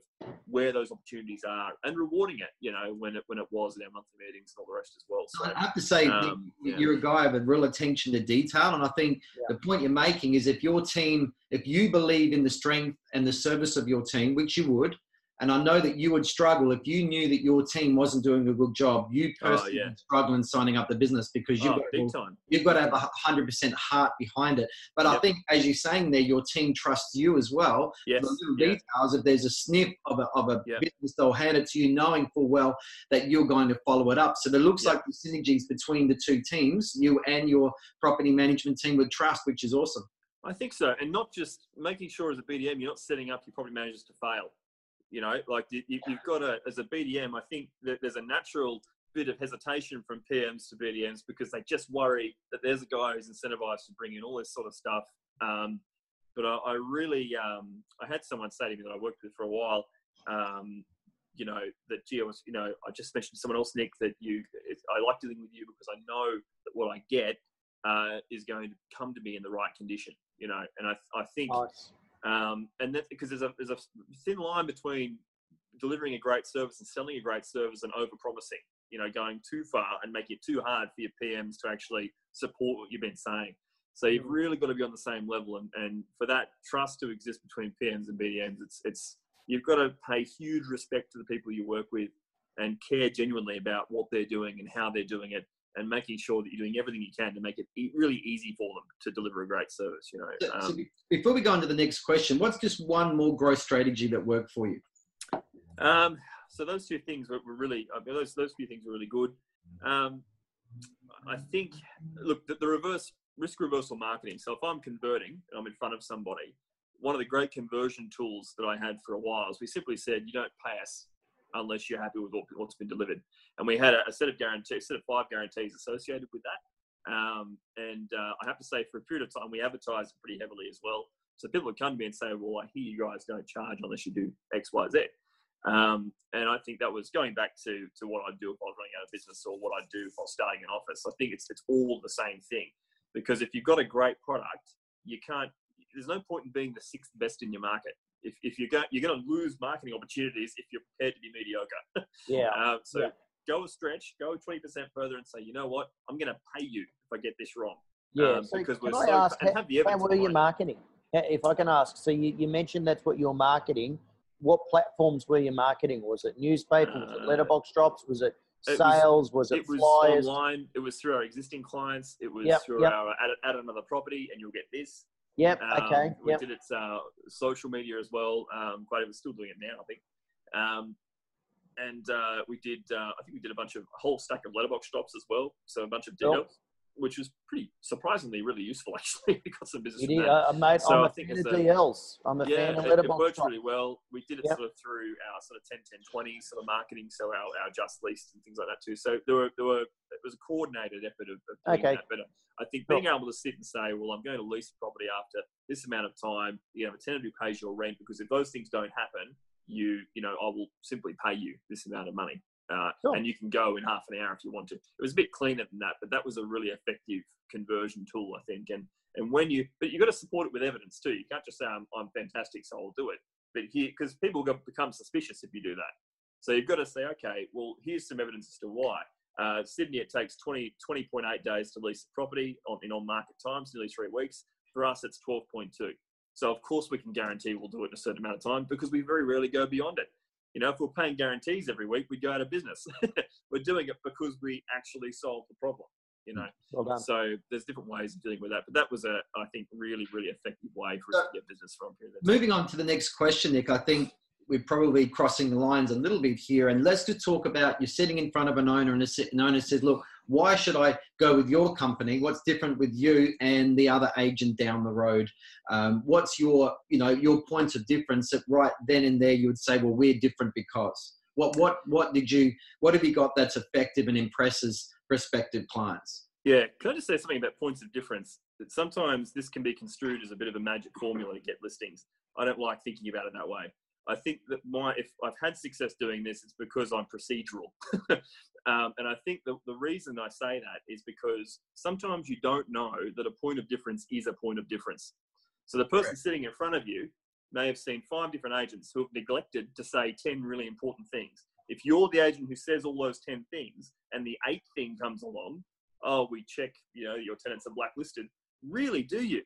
where those opportunities are and rewarding it, you know, when it when it was in our monthly meetings and all the rest as well. So I have to say, um, you're yeah. a guy of a real attention to detail, and I think yeah. the point you're making is if your team, if you believe in the strength and the service of your team, which you would, and I know that you would struggle if you knew that your team wasn't doing a good job. You oh, personally oh, yeah. struggle in signing up the business because you've, oh, got, you've got to have a hundred percent heart behind it. But yep. I think, as you're saying there, your team trusts you as well. Yes. The little details. If there's a sniff of a, of a yep. business, they'll hand it to you, knowing full well that you're going to follow it up. So there looks yep. like the synergies between the two teams, you and your property management team, with trust, which is awesome. I think so, and not just making sure as a BDM, you're not setting up your property managers to fail you know, like you, have got to, as a BDM, I think that there's a natural bit of hesitation from PMs to BDMs because they just worry that there's a guy who's incentivized to bring in all this sort of stuff. Um, but I, I really, um, I had someone say to me that I worked with for a while, um, you know, that gee, I was, you know, I just mentioned to someone else, Nick, that you, I like dealing with you because I know that what I get uh, is going to come to me in the right condition, you know, and I, I think. Nice um, and that because there's a there's a thin line between delivering a great service and selling a great service and over promising. You know, going too far and making it too hard for your PMs to actually support what you've been saying. So you've mm. really got to be on the same level, and, and for that trust to exist between PMs and BDMs, it's it's you've got to pay huge respect to the people you work with and care genuinely about what they're doing and how they're doing it and making sure that you're doing everything you can to make it really easy for them to deliver a great service. You know. Um, so before we go on to the next question, what's just one more growth strategy that worked for you? Um, so those two things were, really I mean, those those few things were really good. Um, I think look the, the reverse risk reversal marketing. So if I'm converting and I'm in front of somebody, one of the great conversion tools that I had for a while is we simply said you don't pay us unless you're happy with what's been delivered. And we had a, set of guarantees, a set of five guarantees associated with that. Um, and uh, I have to say, for a period of time, we advertised pretty heavily as well. So people would come to me and say, "Well, I hear you guys don't charge unless you do X, Y, Z." Um, and I think that was going back to to what I'd do if I was running out of business or what I'd do if I was starting an office. I think it's it's all the same thing because if you've got a great product, you can't. There's no point in being the sixth best in your market. If, if you're going, you're going to lose marketing opportunities if you're prepared to be mediocre. Yeah. Um, so Yeah. go a stretch, go 20% further and say, you know what, I'm going to pay you if I get this wrong. Yeah. Um, so because can we're I so, ask, and how, have the how evidence. were you marketing? If I can ask, so you, you mentioned that's what you're marketing. What platforms were you marketing? Was it newspaper? Was it Uh, letterbox drops? Was it it was- sales? Was, it, It was flyers? online. It was through our existing clients. It was Yep, through yep. our add, add another property, and you'll get this. Yep. Um, okay. We Yep. did it uh, social media as well. Um, but we're still doing it now, I think. Um, and uh, we did. Uh, I think we did a bunch of a whole stack of letterbox drops as well. So a bunch of Cool. Which was pretty surprisingly really useful. Actually, we got some business You from did, that. uh, mate. So I'm I a think fan of DLs. I'm a yeah, fan of it, it worked really well. We did it Yep. sort of through our sort of 10, 10, 20 sort of marketing, so our, our just lease and things like that too. So there were there were it was a coordinated effort of, of doing Okay. that. But I think Cool. being able to sit and say, well, I'm going to lease a property after this amount of time. You have a tenant who pays your rent because if those things don't happen, you you know I will simply pay you this amount of money. Uh, Sure. And you can go in half an hour if you want to. It was a bit cleaner than that, but that was a really effective conversion tool, I think. And and when you, but you've got to support it with evidence too. You can't just say I'm, I'm fantastic, so I'll do it. But here, because people become suspicious if you do that. So you've got to say, okay, well, here's some evidence as to why. Uh, Sydney, it takes 20, 20.8 days to lease the property on, in on-market times, nearly three weeks. For us, it's 12.2. So of course we can guarantee we'll do it in a certain amount of time because we very rarely go beyond it. You know, if we're paying guarantees every week, we'd go out of business. we're doing it because we actually solve the problem. You know, mm, Well done. so there's different ways of dealing with that. But that was a, I think, really, really effective way for us to get business from here. Moving on to the next question, Nick, I think we're probably crossing the lines a little bit here. And let's just talk about you're sitting in front of an owner and an owner says, look, why should I go with your company? What's different with you and the other agent down the road? Um, what's your, you know, your points of difference that right then and there you would say, well, we're different because what, what, what did you, what have you got that's effective and impresses prospective clients? Yeah, can I just say something about points of difference? That sometimes this can be construed as a bit of a magic formula to get listings. I don't like thinking about it that way. I think that my if I've had success doing this, it's because I'm procedural. um, and I think the, the reason I say that is because sometimes you don't know that a point of difference is a point of difference. So the person sitting in front of you may have seen five different agents who have neglected to say 10 really important things. If you're the agent who says all those 10 things and the eighth thing comes along, oh, we check, you know, your tenants are blacklisted. Really, do you?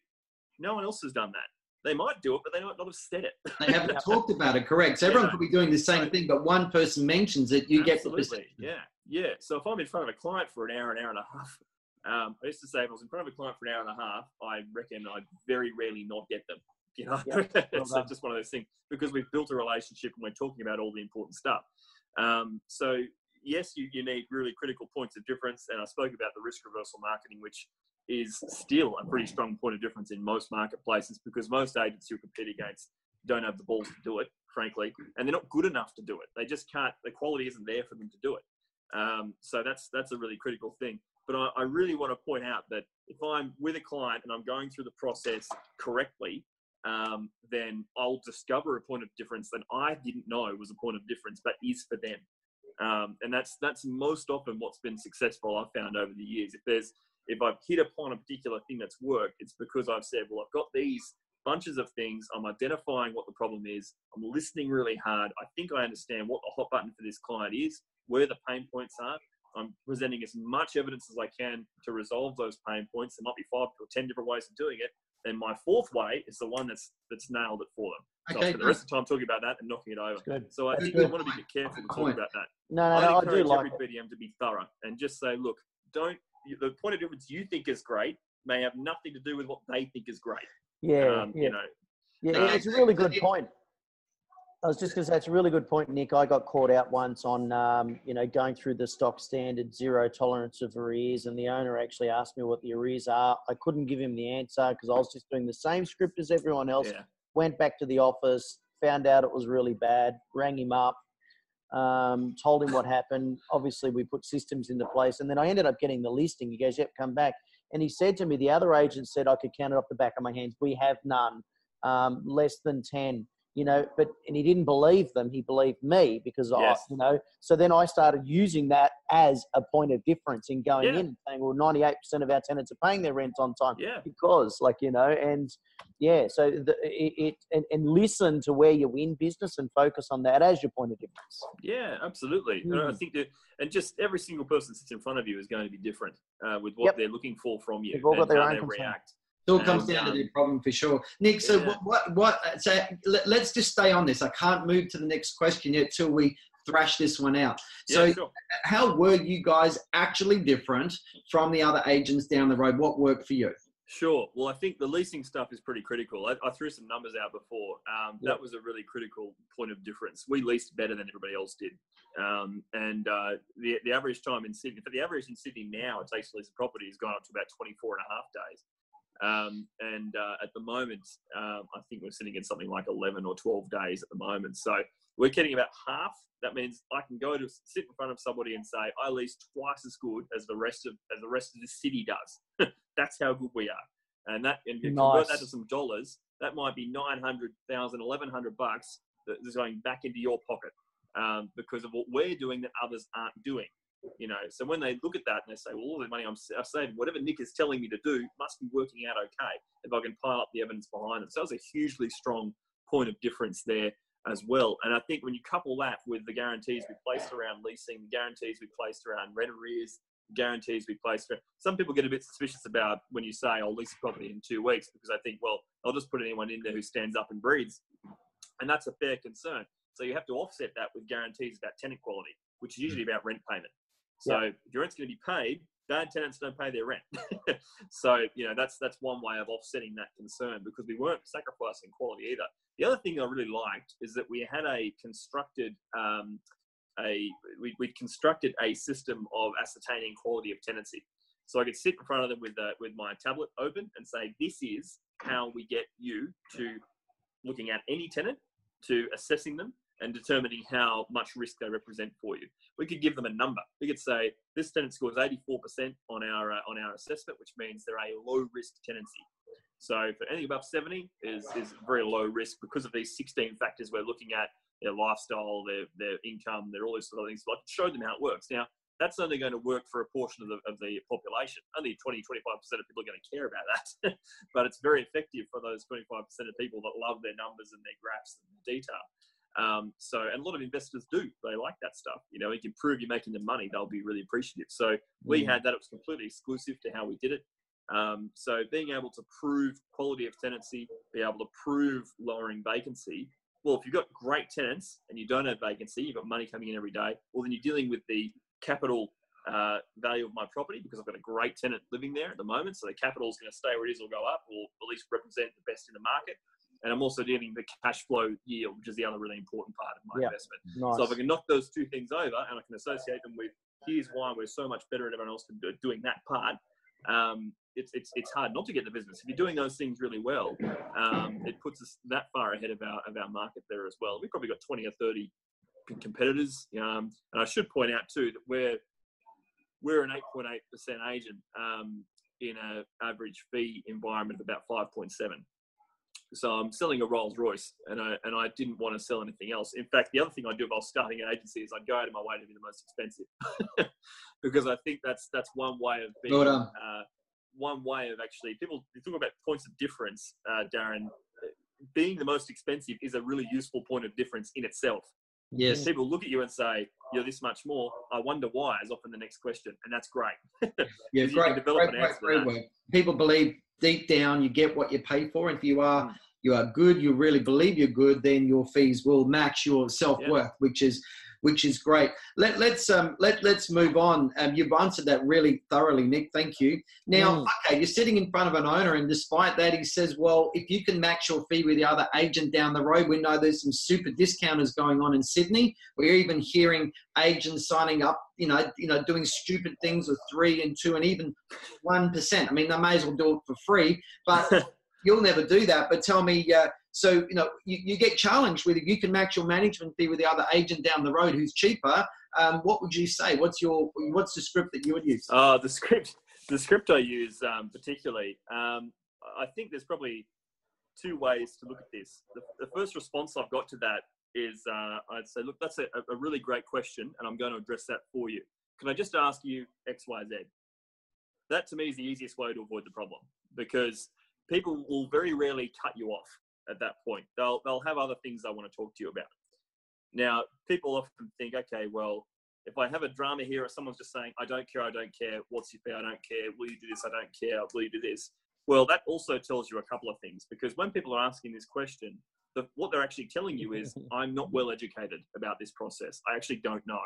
No one else has done that. They might do it, but they might not have said it. They haven't talked about it, correct? So everyone Yeah. could be doing the same thing, but one person mentions it, you get the Absolutely. Yeah. Yeah. So if I'm in front of a client for an hour, an hour and a half, um, I used to say if I was in front of a client for an hour and a half, I reckon I'd very rarely not get them. You know, Yeah, well it's done. just one of those things because we've built a relationship and we're talking about all the important stuff. Um, so yes, you, you need really critical points of difference. And I spoke about the risk reversal marketing, which is still a pretty strong point of difference in most marketplaces because most agents who compete against don't have the balls to do it, frankly, and they're not good enough to do it. They just can't. The quality isn't there for them to do it. Um, so that's that's a really critical thing. But I, I really want to point out that if I'm with a client and I'm going through the process correctly, um, then I'll discover a point of difference that I didn't know was a point of difference, but is for them. Um, and that's that's most often what's been successful. I've found over the years. If there's if I've hit upon a particular thing that's worked, it's because I've said, well, I've got these bunches of things. I'm identifying what the problem is. I'm listening really hard. I think I understand what the hot button for this client is, where the pain points are. I'm presenting as much evidence as I can to resolve those pain points. There might be five or ten different ways of doing it. And my fourth way is the one that's that's nailed it for them. So Okay, I spend the rest of the time talking about that and knocking it over. Good. So I That's think good. we want to be careful to talk about that. No, no, I no, I do encourage like every it. BDM to be thorough and just say, look, don't the point of difference you think is great may have nothing to do with what they think is great. Yeah, um, yeah. You know, Yeah, Uh, it's a really good point. I was just going to say it's a really good point, Nick. I got caught out once on, um, you know, going through the stock standard zero tolerance of arrears, and the owner actually asked me what the arrears are. I couldn't give him the answer because I was just doing the same script as everyone else. yeah, Went back to the office, found out it was really bad, rang him up, um, told him what happened. Obviously, we put systems into place, and then I ended up getting the listing. He goes, "Yep, come back." And he said to me, the other agent said I could count it off the back of my hands. We have none, um, less than ten you know, but and he didn't believe them. He believed me because yes. I, you know. So then I started using that as a point of difference in going yeah. in and saying, well, ninety eight percent of our tenants are paying their rent on time. Yeah. Because, like you know, and yeah, so the, it, it and, and, listen to where you win business and focus on that as your point of difference. Yeah, absolutely. Mm. I think that, and just every single person sits in front of you is going to be different uh, with what yep. they're looking for from you They've all got their own react. It all comes down to the problem for sure. Nick, so yeah. what, what, what, so let, us just stay on this. I can't move to the next question yet till we thrash this one out. So, yeah, sure. how were you guys actually different from the other agents down the road? What worked for you? Sure. Well, I think the leasing stuff is pretty critical. I, I threw some numbers out before. Um. That was a really critical point of difference. We leased better than everybody else did. Um, and uh, the, the average time in Sydney, for the average in Sydney now, it takes to lease a property has gone up to about 24 and a half days. Um, and uh, at the moment, um, I think we're sitting at something like 11 or 12 days at the moment. So we're getting about half. That means I can go to sit in front of somebody and say, I lease twice as good as the rest of as the rest of the city does. That's how good we are. And that and nice. convert that to some dollars, that might be 900,000, 1100 bucks that is going back into your pocket um, because of what we're doing that others aren't doing. You know, so when they look at that and they say, well, all the money I'm saving, whatever Nick is telling me to do must be working out okay if I can pile up the evidence behind it. So that was a hugely strong point of difference there as well. And I think when you couple that with the guarantees we placed around leasing, the guarantees we placed around rent arrears, guarantees we placed around, some people get a bit suspicious about when you say I'll lease a property in two weeks because I think, well, I'll just put anyone in there who stands up and breathes. And that's a fair concern. So you have to offset that with guarantees about tenant quality, which is usually about rent payment. So yeah. if your rent's going to be paid, bad tenants don't pay their rent. so you know that's that's one way of offsetting that concern because we weren't sacrificing quality either. The other thing I really liked is that we had a constructed um, a we we constructed a system of ascertaining quality of tenancy. So I could sit in front of them with uh, with my tablet open and say, "This is how we get you to looking at any tenant, to assessing them, and determining how much risk they represent for you. We could give them a number. We could say this tenant scores 84% on our uh, on our assessment, which means they're a low risk tenancy. So for anything above 70 is is very low risk because of these 16 factors we're looking at their lifestyle, their their income, their all these sort of things. So I can show them how it works. Now that's only going to work for a portion of the, of the population. Only 20, 25% of people are going to care about that. but it's very effective for those 25% of people that love their numbers and their graphs and the detail. Um, so, and a lot of investors do. They like that stuff. You know, you can prove you're making the money, they'll be really appreciative. So, we mm. had that. It was completely exclusive to how we did it. Um, so, being able to prove quality of tenancy, be able to prove lowering vacancy. Well, if you've got great tenants and you don't have vacancy, you've got money coming in every day, well, then you're dealing with the capital uh, value of my property because I've got a great tenant living there at the moment. So the capital is going to stay where it is or go up or at least represent the best in the market and I'm also getting the cash flow yield, which is the other really important part of my yeah. investment. Nice. So if I can knock those two things over and I can associate them with here's why we're so much better than everyone else for doing that part, um, it's, it's, it's hard not to get the business. If you're doing those things really well, um, it puts us that far ahead of our, of our market there as well. We've probably got 20 or 30 competitors. Um, and I should point out too that we're, we're an 8.8% agent um, in an average fee environment of about 5.7. So I'm selling a Rolls Royce, and I and I didn't want to sell anything else. In fact, the other thing I'd do if I was starting an agency is I'd go out of my way to be the most expensive, because I think that's that's one way of being. Uh, one way of actually people talk about points of difference, uh, Darren. Being the most expensive is a really useful point of difference in itself. Yes. People look at you and say, "You're this much more." I wonder why is often the next question, and that's great. yeah, great, great, great, great People believe deep down you get what you pay for. And if you are mm. you are good, you really believe you're good, then your fees will match your self worth, yeah. which is which is great. Let, let's um, let let's move on. Um, you've answered that really thoroughly, Nick. Thank you. Now, mm. okay, you're sitting in front of an owner, and despite that, he says, "Well, if you can match your fee with the other agent down the road, we know there's some super discounters going on in Sydney. We're even hearing agents signing up, you know, you know, doing stupid things with three and two and even one percent. I mean, they may as well do it for free, but." you'll never do that. But tell me, uh, So, you know, you, you get challenged with if you can match your management fee with the other agent down the road who's cheaper. Um, what would you say? What's your what's the script that you would use? Uh, the script the script I use um, particularly. Um, I think there's probably two ways to look at this. The, the first response I've got to that is uh, I'd say, look, that's a, a really great question, and I'm going to address that for you. Can I just ask you X, Y, Z? That to me is the easiest way to avoid the problem because people will very rarely cut you off at that point. They'll they'll have other things they want to talk to you about. Now, people often think, okay, well, if I have a drama here, or someone's just saying, I don't care, I don't care, what's your fee, I don't care, will you do this, I don't care, will you do this? Well, that also tells you a couple of things because when people are asking this question, the, what they're actually telling you is, I'm not well educated about this process. I actually don't know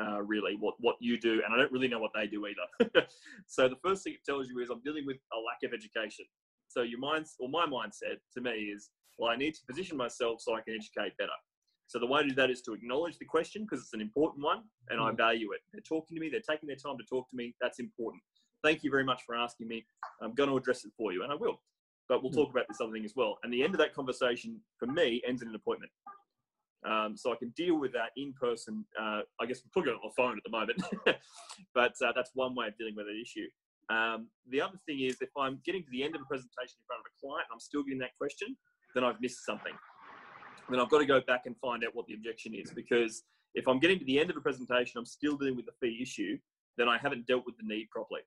uh, really what, what you do, and I don't really know what they do either. so the first thing it tells you is, I'm dealing with a lack of education. So your mind, or my mindset to me is, well, I need to position myself so I can educate better. So the way to do that is to acknowledge the question because it's an important one and I mm. value it. They're talking to me, they're taking their time to talk to me. That's important. Thank you very much for asking me. I'm going to address it for you and I will. But we'll mm. talk about this other thing as well. And the end of that conversation for me ends in an appointment. Um, so I can deal with that in person. Uh, I guess we're talking on the phone at the moment, but uh, that's one way of dealing with that issue. Um, the other thing is if I'm getting to the end of a presentation in front of a client and I'm still getting that question, then I've missed something then I've got to go back and find out what the objection is because if I'm getting to the end of a presentation, I'm still dealing with the fee issue, then I haven't dealt with the need properly.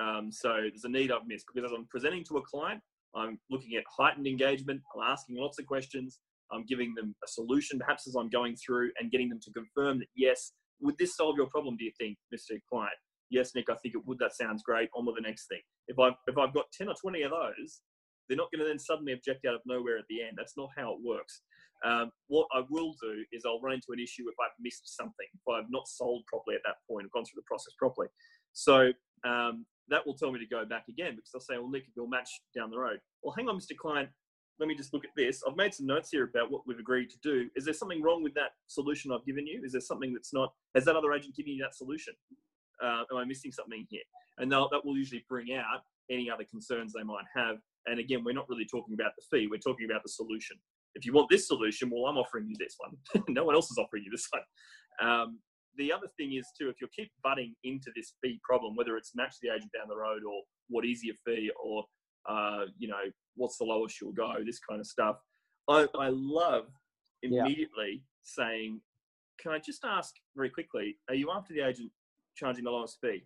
Um, so there's a need I've missed because as I'm presenting to a client, I'm looking at heightened engagement, I'm asking lots of questions, I'm giving them a solution perhaps as I'm going through and getting them to confirm that yes, would this solve your problem, do you think, Mr. Client? Yes, Nick, I think it would. That sounds great. On with the next thing. If I've if I've got 10 or 20 of those, they're not going to then suddenly object out of nowhere at the end. That's not how it works. Um, what I will do is I'll run into an issue if I've missed something, if I've not sold properly at that point, I've gone through the process properly. So um, that will tell me to go back again because I'll say, well, Nick, you'll match down the road. Well, hang on, Mr. Client, let me just look at this. I've made some notes here about what we've agreed to do. Is there something wrong with that solution I've given you? Is there something that's not, has that other agent given you that solution? Uh, am I missing something here? And that will usually bring out any other concerns they might have. And again, we're not really talking about the fee, we're talking about the solution if you want this solution, well, I'm offering you this one. no one else is offering you this one. Um, the other thing is too, if you keep butting into this fee problem, whether it's match the agent down the road or what is your fee or uh, you know what's the lowest you'll go, this kind of stuff. I, I love immediately yeah. saying, "Can I just ask very quickly? Are you after the agent charging the lowest fee?"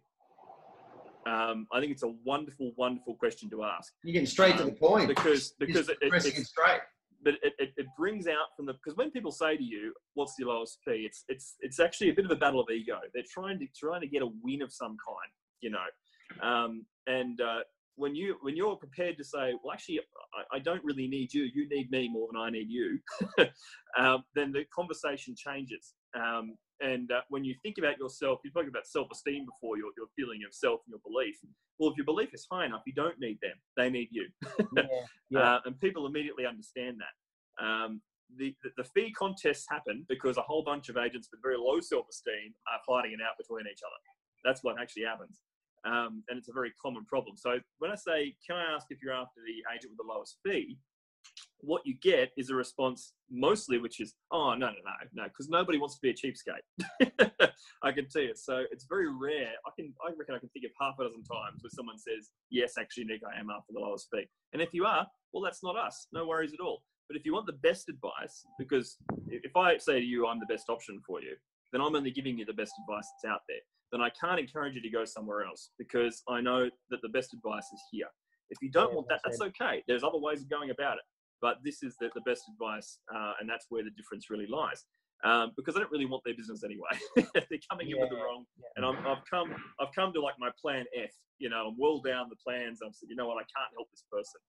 Um, I think it's a wonderful, wonderful question to ask. You're getting straight um, to the um, point because because it, it, it's straight but it, it, it, brings out from the because when people say to you, "What's your lowest fee?" It's it's it's actually a bit of a battle of ego. They're trying to trying to get a win of some kind, you know. Um, and uh, when you when you're prepared to say, "Well, actually, I, I, don't really need you. You need me more than I need you," um, then the conversation changes. And uh, when you think about yourself, you're talking about self-esteem before your, your feeling of self and your belief. Well, if your belief is high enough, you don't need them; they need you. yeah, yeah. Uh, and people immediately understand that. Um, the, the, the fee contests happen because a whole bunch of agents with very low self-esteem are fighting it out between each other. That's what actually happens. Um, and it's a very common problem. So when I say, can I ask if you're after the agent with the lowest fee? What you get is a response mostly which is, oh, no, no, no, no, because nobody wants to be a cheapskate. I can tell you. So it's very rare. I can, I reckon I can think of half a dozen times where someone says, yes, actually, Nick, I am after the lowest fee. And if you are, well, that's not us. No worries at all. But if you want the best advice, because if I say to you, I'm the best option for you, then I'm only giving you the best advice that's out there. Then I can't encourage you to go somewhere else because I know that the best advice is here. If you don't yeah, want that, that's okay. There's other ways of going about it. But this is the, the best advice, uh, and that's where the difference really lies. Um, because I don't really want their business anyway. They're coming yeah, in with the wrong, yeah. and i have come, I've come to like my plan F. You know, I'm well down the plans. I'm said, you know what, I can't help this person,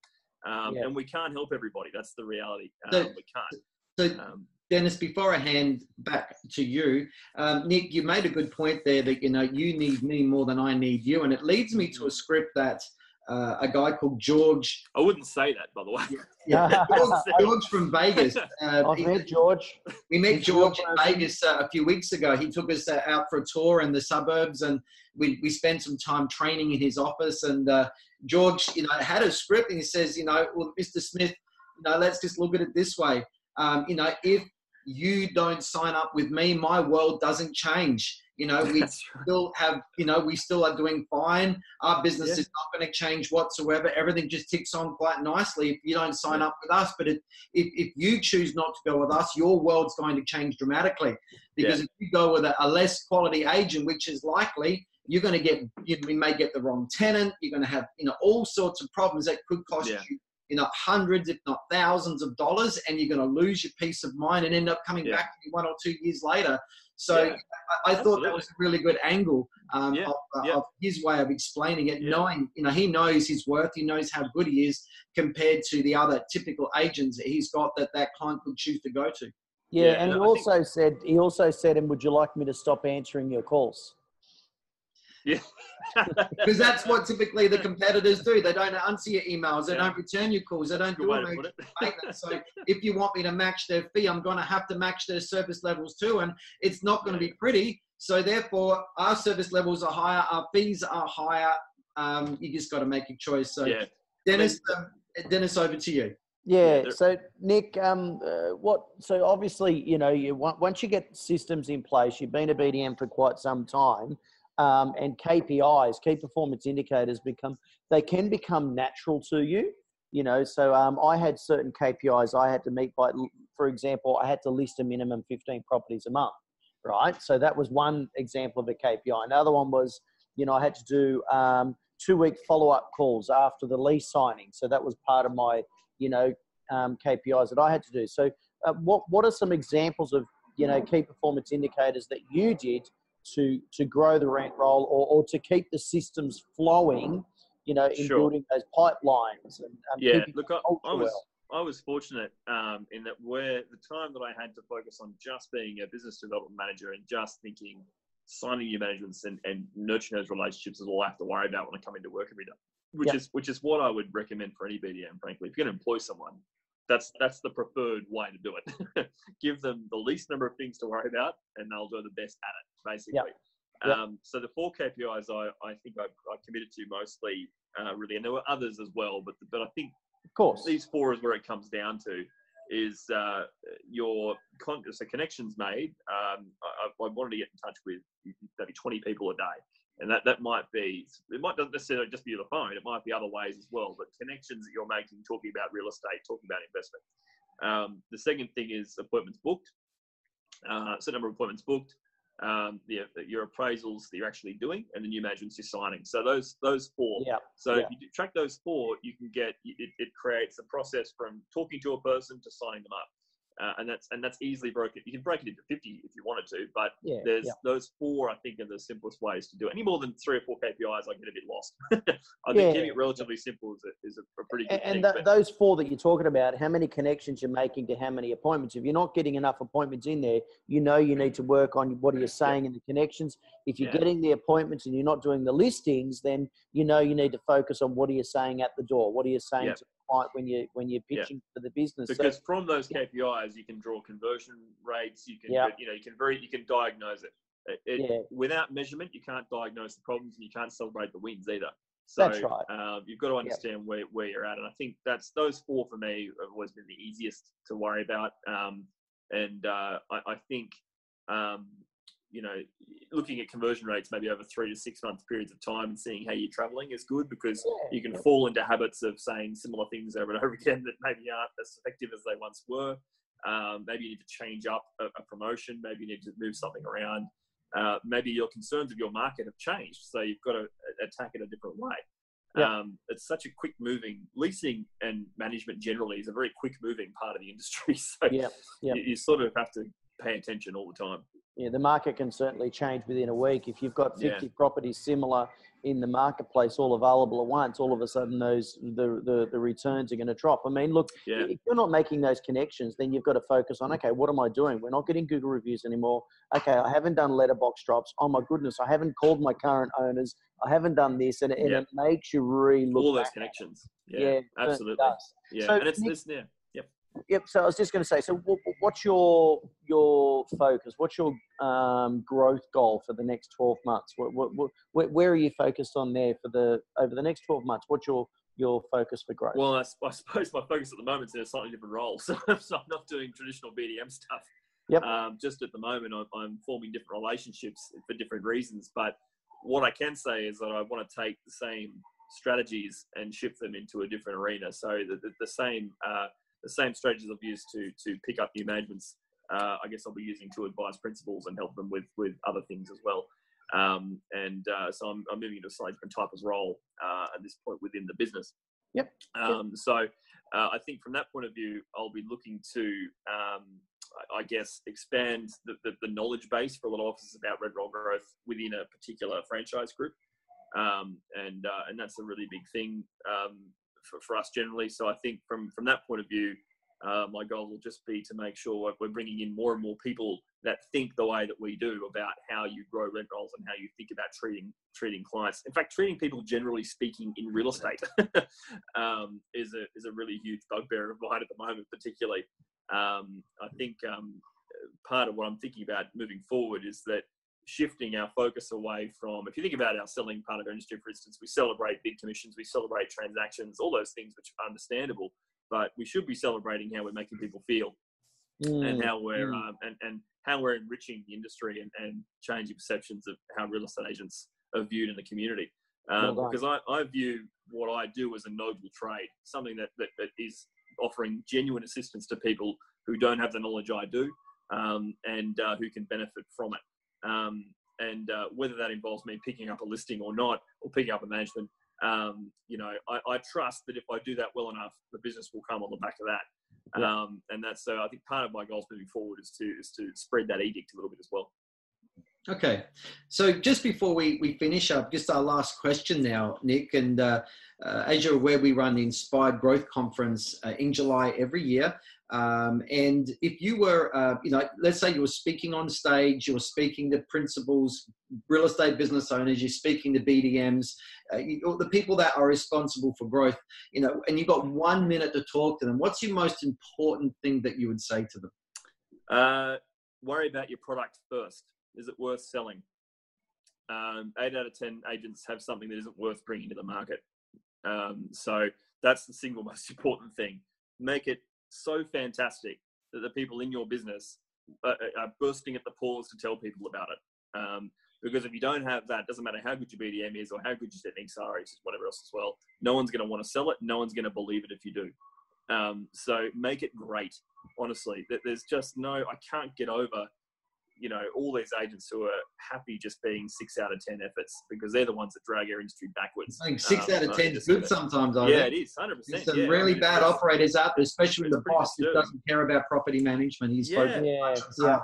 um, yeah. and we can't help everybody. That's the reality. Um, so, we can't. So, um, Dennis, before I hand back to you, um, Nick, you made a good point there that you know you need me more than I need you, and it leads me to a script that uh, a guy called George. I wouldn't say that, by the way. Yeah, George, George, from Vegas. Uh, I've he, met George. We met George in Vegas uh, a few weeks ago. He took us uh, out for a tour in the suburbs, and we, we spent some time training in his office. And uh, George, you know, had a script, and he says, you know, well, Mr. Smith, you know, let's just look at it this way. Um, you know, if you don't sign up with me, my world doesn't change. You know, we still have, you know, we still are doing fine. Our business yeah. is not going to change whatsoever. Everything just ticks on quite nicely if you don't sign yeah. up with us. But it, if, if you choose not to go with us, your world's going to change dramatically. Because yeah. if you go with a, a, less quality agent, which is likely, you're going to get, you, we may get the wrong tenant. You're going to have, you know, all sorts of problems that could cost you you know hundreds if not thousands of dollars and you're going to lose your peace of mind and end up coming yeah. back one or two years later so yeah, I, I thought that was a really good angle um, yeah, of, uh, yeah. of, his way of explaining it, knowing, you know, he knows his worth, he knows how good he is compared to the other typical agents that he's got that that client could choose to go to. Yeah, and he also think... said, he also said, and would you like me to stop answering your calls? Yeah. Because that's what typically the competitors do. They don't answer your emails. They yeah. don't return your calls. They don't do anything. So if you want me to match their fee, I'm going to have to match their service levels too. And it's not going to be pretty. So therefore, our service levels are higher. Our fees are higher. Um, you just got to make a choice. So yeah. Dennis, um, Dennis, over to you. Yeah. So Nick, um, uh, what? So obviously, you know, you once you get systems in place, you've been a BDM for quite some time um, and KPIs, key performance indicators, become they can become natural to you. You know, so um, I had certain KPIs I had to meet by, for example, I had to list a minimum 15 properties a month, right? So that was one example of a KPI. Another one was, you know, I had to do um, two week follow up calls after the lease signing. So that was part of my, you know, um, KPIs that I had to do. So, uh, what what are some examples of you know key performance indicators that you did to to grow the rent roll or, or to keep the systems flowing, you know, in sure. building those pipelines and um, yeah. Look, I, I was well. I was fortunate um, in that where the time that I had to focus on just being a business development manager and just thinking signing new managements and, and nurturing those relationships is all I have to worry about when I come into work every day. Which is which is what I would recommend for any BDM, frankly. If you're going to employ someone, that's that's the preferred way to do it. Give them the least number of things to worry about, and they'll do the best at it, basically. Yep. Yep. Um, so the four KPIs I, I think I, I committed to mostly, uh, really, and there were others as well, but but I think of course these four is where it comes down to is uh, your con- so connections made. Um, I, I wanted to get in touch with maybe 20 people a day and that, that might be it might not necessarily just be the phone it might be other ways as well but connections that you're making talking about real estate talking about investment um, the second thing is appointments booked uh, certain number of appointments booked um, the, your appraisals that you're actually doing and the new managements you're signing so those those four yeah. so yeah. if you track those four you can get it, it creates a process from talking to a person to signing them up uh, and that's and that's easily broken. You can break it into fifty if you wanted to, but yeah, there's yeah. those four. I think are the simplest ways to do it. Any more than three or four KPIs, I get a bit lost. I think keeping it relatively simple is a, is a, pretty good and, thing. And those four that you're talking about, how many connections you're making to how many appointments? If you're not getting enough appointments in there, you know you need to work on what are you saying in the connections. If you're getting the appointments and you're not doing the listings, then you know you need to focus on what are you saying at the door. What are you saying to client when you when you're pitching yeah. for the business. Because so, from those KPIs, you can draw conversion rates. You can yeah. you know you can very you can diagnose it. it, it yeah. Without measurement, you can't diagnose the problems and you can't celebrate the wins either. So that's right. Um, you've got to understand where, where you're at, and I think that's those four for me have always been the easiest to worry about. Um, and uh, I, I, think um, you know, looking at conversion rates maybe over three to six month periods of time and seeing how you're traveling is good because yeah. you can fall into habits of saying similar things over and over again that maybe aren't as effective as they once were. Um, maybe you need to change up a, a, promotion. Maybe you need to move something around. Uh, maybe your concerns of your market have changed, so you've got to attack it a different way. Yeah. Um, it's such a quick moving leasing and management generally is a very quick moving part of the industry. So yeah. Yeah. You, you sort of have to pay attention all the time yeah, the market can certainly change within a week. If you've got 50 yeah. properties similar in the marketplace, all available at once, all of a sudden those the the, the returns are going to drop. I mean, look, yeah. if you're not making those connections, then you've got to focus on mm. okay, what am I doing? We're not getting Google reviews anymore. Okay, I haven't done letterbox drops. Oh my goodness, I haven't called my current owners. I haven't done this, and, and yeah. it makes you really look all those connections. Yeah, absolutely. Yeah, so, and it's this. Yeah Yep. So I was just going to say. So, what's your your focus? What's your um, growth goal for the next twelve months? What, what, what, where are you focused on there for the over the next twelve months? What's your your focus for growth? Well, I, I suppose my focus at the moment is in a slightly different role. So, so I'm not doing traditional BDM stuff. Yep. Um, just at the moment, I'm, I'm forming different relationships for different reasons. But what I can say is that I want to take the same strategies and shift them into a different arena. So the, the, the same uh, the same strategies I've used to to pick up new managements, uh, I guess I'll be using to advise principals and help them with with other things as well. Um, and uh, so I'm, I'm, moving into a slightly different type of role uh, at this point within the business. Yep. Um, so uh, I think from that point of view, I'll be looking to, um, I guess, expand the, the, the, knowledge base for a lot of offices about rent roll growth within a particular franchise group. Um, and uh, and that's a really big thing um, for, for us generally. So I think from from that point of view, uh, my goal will just be to make sure we're bringing in more and more people that think the way that we do about how you grow rent rolls and how you think about treating treating clients. In fact, treating people generally speaking in real estate um, is a is a really huge bugbear of mine at the moment, particularly. Um, I think um, part of what I'm thinking about moving forward is that shifting our focus away from, if you think about our selling part of our industry, for instance, we celebrate big commissions, we celebrate transactions, all those things which are understandable but we should be celebrating how we're making people feel mm. and how we're mm. um, and, and how we're enriching the industry and, and changing perceptions of how real estate agents are viewed in the community. Um, because I, I view what I do as a noble trade, something that, that, that is offering genuine assistance to people who don't have the knowledge I do um, and uh, who can benefit from it. Um, and uh, whether that involves me picking up a listing or not, or picking up a management, um, you know, I, I, trust that if I do that well enough, the business will come on the back of that. Yeah. Um, and that's so I think part of my goals moving forward is to is to spread that edict a little bit as well. Okay, so just before we, we finish up, just our last question now, Nick. And uh, uh, as you're aware, we run the Inspired Growth Conference uh, in July every year. Um, and if you were, uh, you know, let's say you were speaking on stage, you were speaking to principals, real estate business owners, you're speaking to BDMs, uh, you, the people that are responsible for growth, you know, and you've got one minute to talk to them. What's your most important thing that you would say to them? Uh, worry about your product first. Is it worth selling? Um, eight out of 10 agents have something that isn't worth bringing to the market. Um, so that's the single most important thing. Make it so fantastic that the people in your business are, are bursting at the pores to tell people about it. Um, because if you don't have that, doesn't matter how good your BDM is or how good your techniques are, or whatever else as well. No one's going to want to sell it. No one's going to believe it if you do. Um, so make it great. Honestly, that there's just no. I can't get over you know all these agents who are happy just being six out of ten efforts because they're the ones that drag our industry backwards. I think six um, out of ten is good sometimes. I yeah, think. it is hundred percent. There's some yeah, really I mean, bad operators out there, especially the boss that doesn't care about property management. He's yeah, yeah, yeah.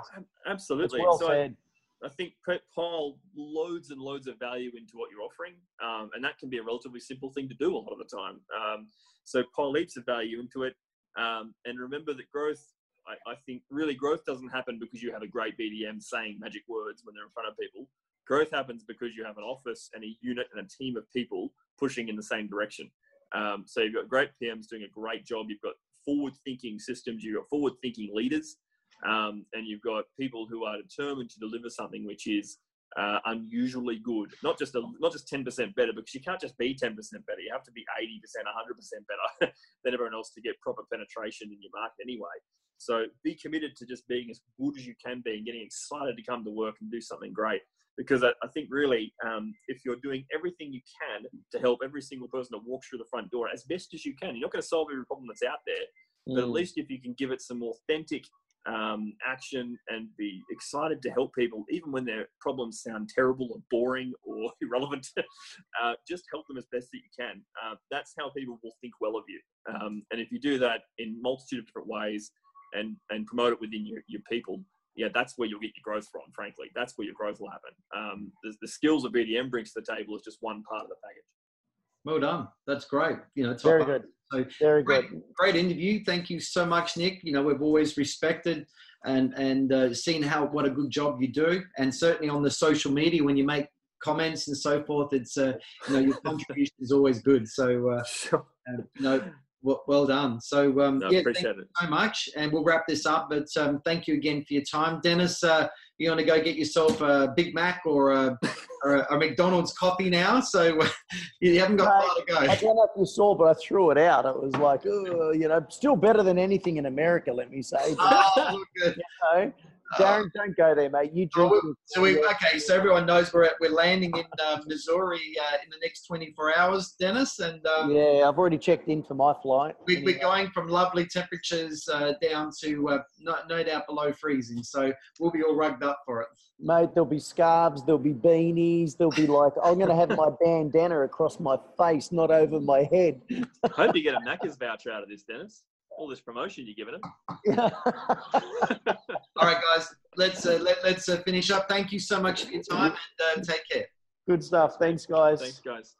absolutely. well so said. I, I think pile loads and loads of value into what you're offering, um, and that can be a relatively simple thing to do a lot of the time. Um, so pile heaps of value into it, um, and remember that growth I, I, think really growth doesn't happen because you have a great BDM saying magic words when they're in front of people. Growth happens because you have an office and a unit and a team of people pushing in the same direction. Um, so you've got great PMs doing a great job. You've got forward-thinking systems. You've got forward-thinking leaders, um, and you've got people who are determined to deliver something which is uh, unusually good. Not just a, not just ten percent better, because you can't just be ten percent better. You have to be eighty percent, hundred percent better than everyone else to get proper penetration in your market anyway. So be committed to just being as good as you can be and getting excited to come to work and do something great. Because I, I think really, um, if you're doing everything you can to help every single person that walks through the front door as best as you can, you're not going to solve every problem that's out there. Mm. But at mm. least if you can give it some authentic um, action and be excited to help people, even when their problems sound terrible or boring or irrelevant. uh, just help them as best that you can. Uh, that's how people will think well of you. Um, and if you do that in multitude of different ways, and and promote it within your, your people yeah that's where you'll get your growth from frankly. That's where your growth will happen. Um, the, the skills that bdm brings to the table is just one part of the package. Well done. That's great. You know very good. So very great, good. great interview. Thank you so much nick. You know we've always respected and and uh, seen how what a good job you do. And certainly on the social media when you make comments and so forth it's uh, you know your contribution is always good. So uh, sure. uh, you know well, well done. So um, no, yeah, appreciate thank you so much, and we'll wrap this up. But um, thank you again for your time, Dennis. Uh, you want to go get yourself a Big Mac or a, or a, a McDonald's coffee now. So you haven't got far to go. I don't know if you saw, but I threw it out. It was like, oh, you know, still better than anything in America, let me say. But, Oh, look good. you know, Darren, don't go there, mate. You drink. Oh, So we okay. So everyone knows we're at, we're landing in uh, Missouri uh, in the next 24 hours, Dennis, and um, yeah, I've already checked in for my flight. we, we're Anyway. going from lovely temperatures uh, down to uh, no, no doubt below freezing. So we'll be all rugged up for it. Mate, there'll be scarves, there'll be beanies, there'll be like, I'm going to have my bandana across my face, not over my head. I hope you get a Macca's voucher out of this, Dennis. All this promotion you're giving him. All right, guys, let's uh, let, let's uh, finish up. Thank you so much for your time and uh, take care. Good stuff. Thanks, guys. Thanks, guys.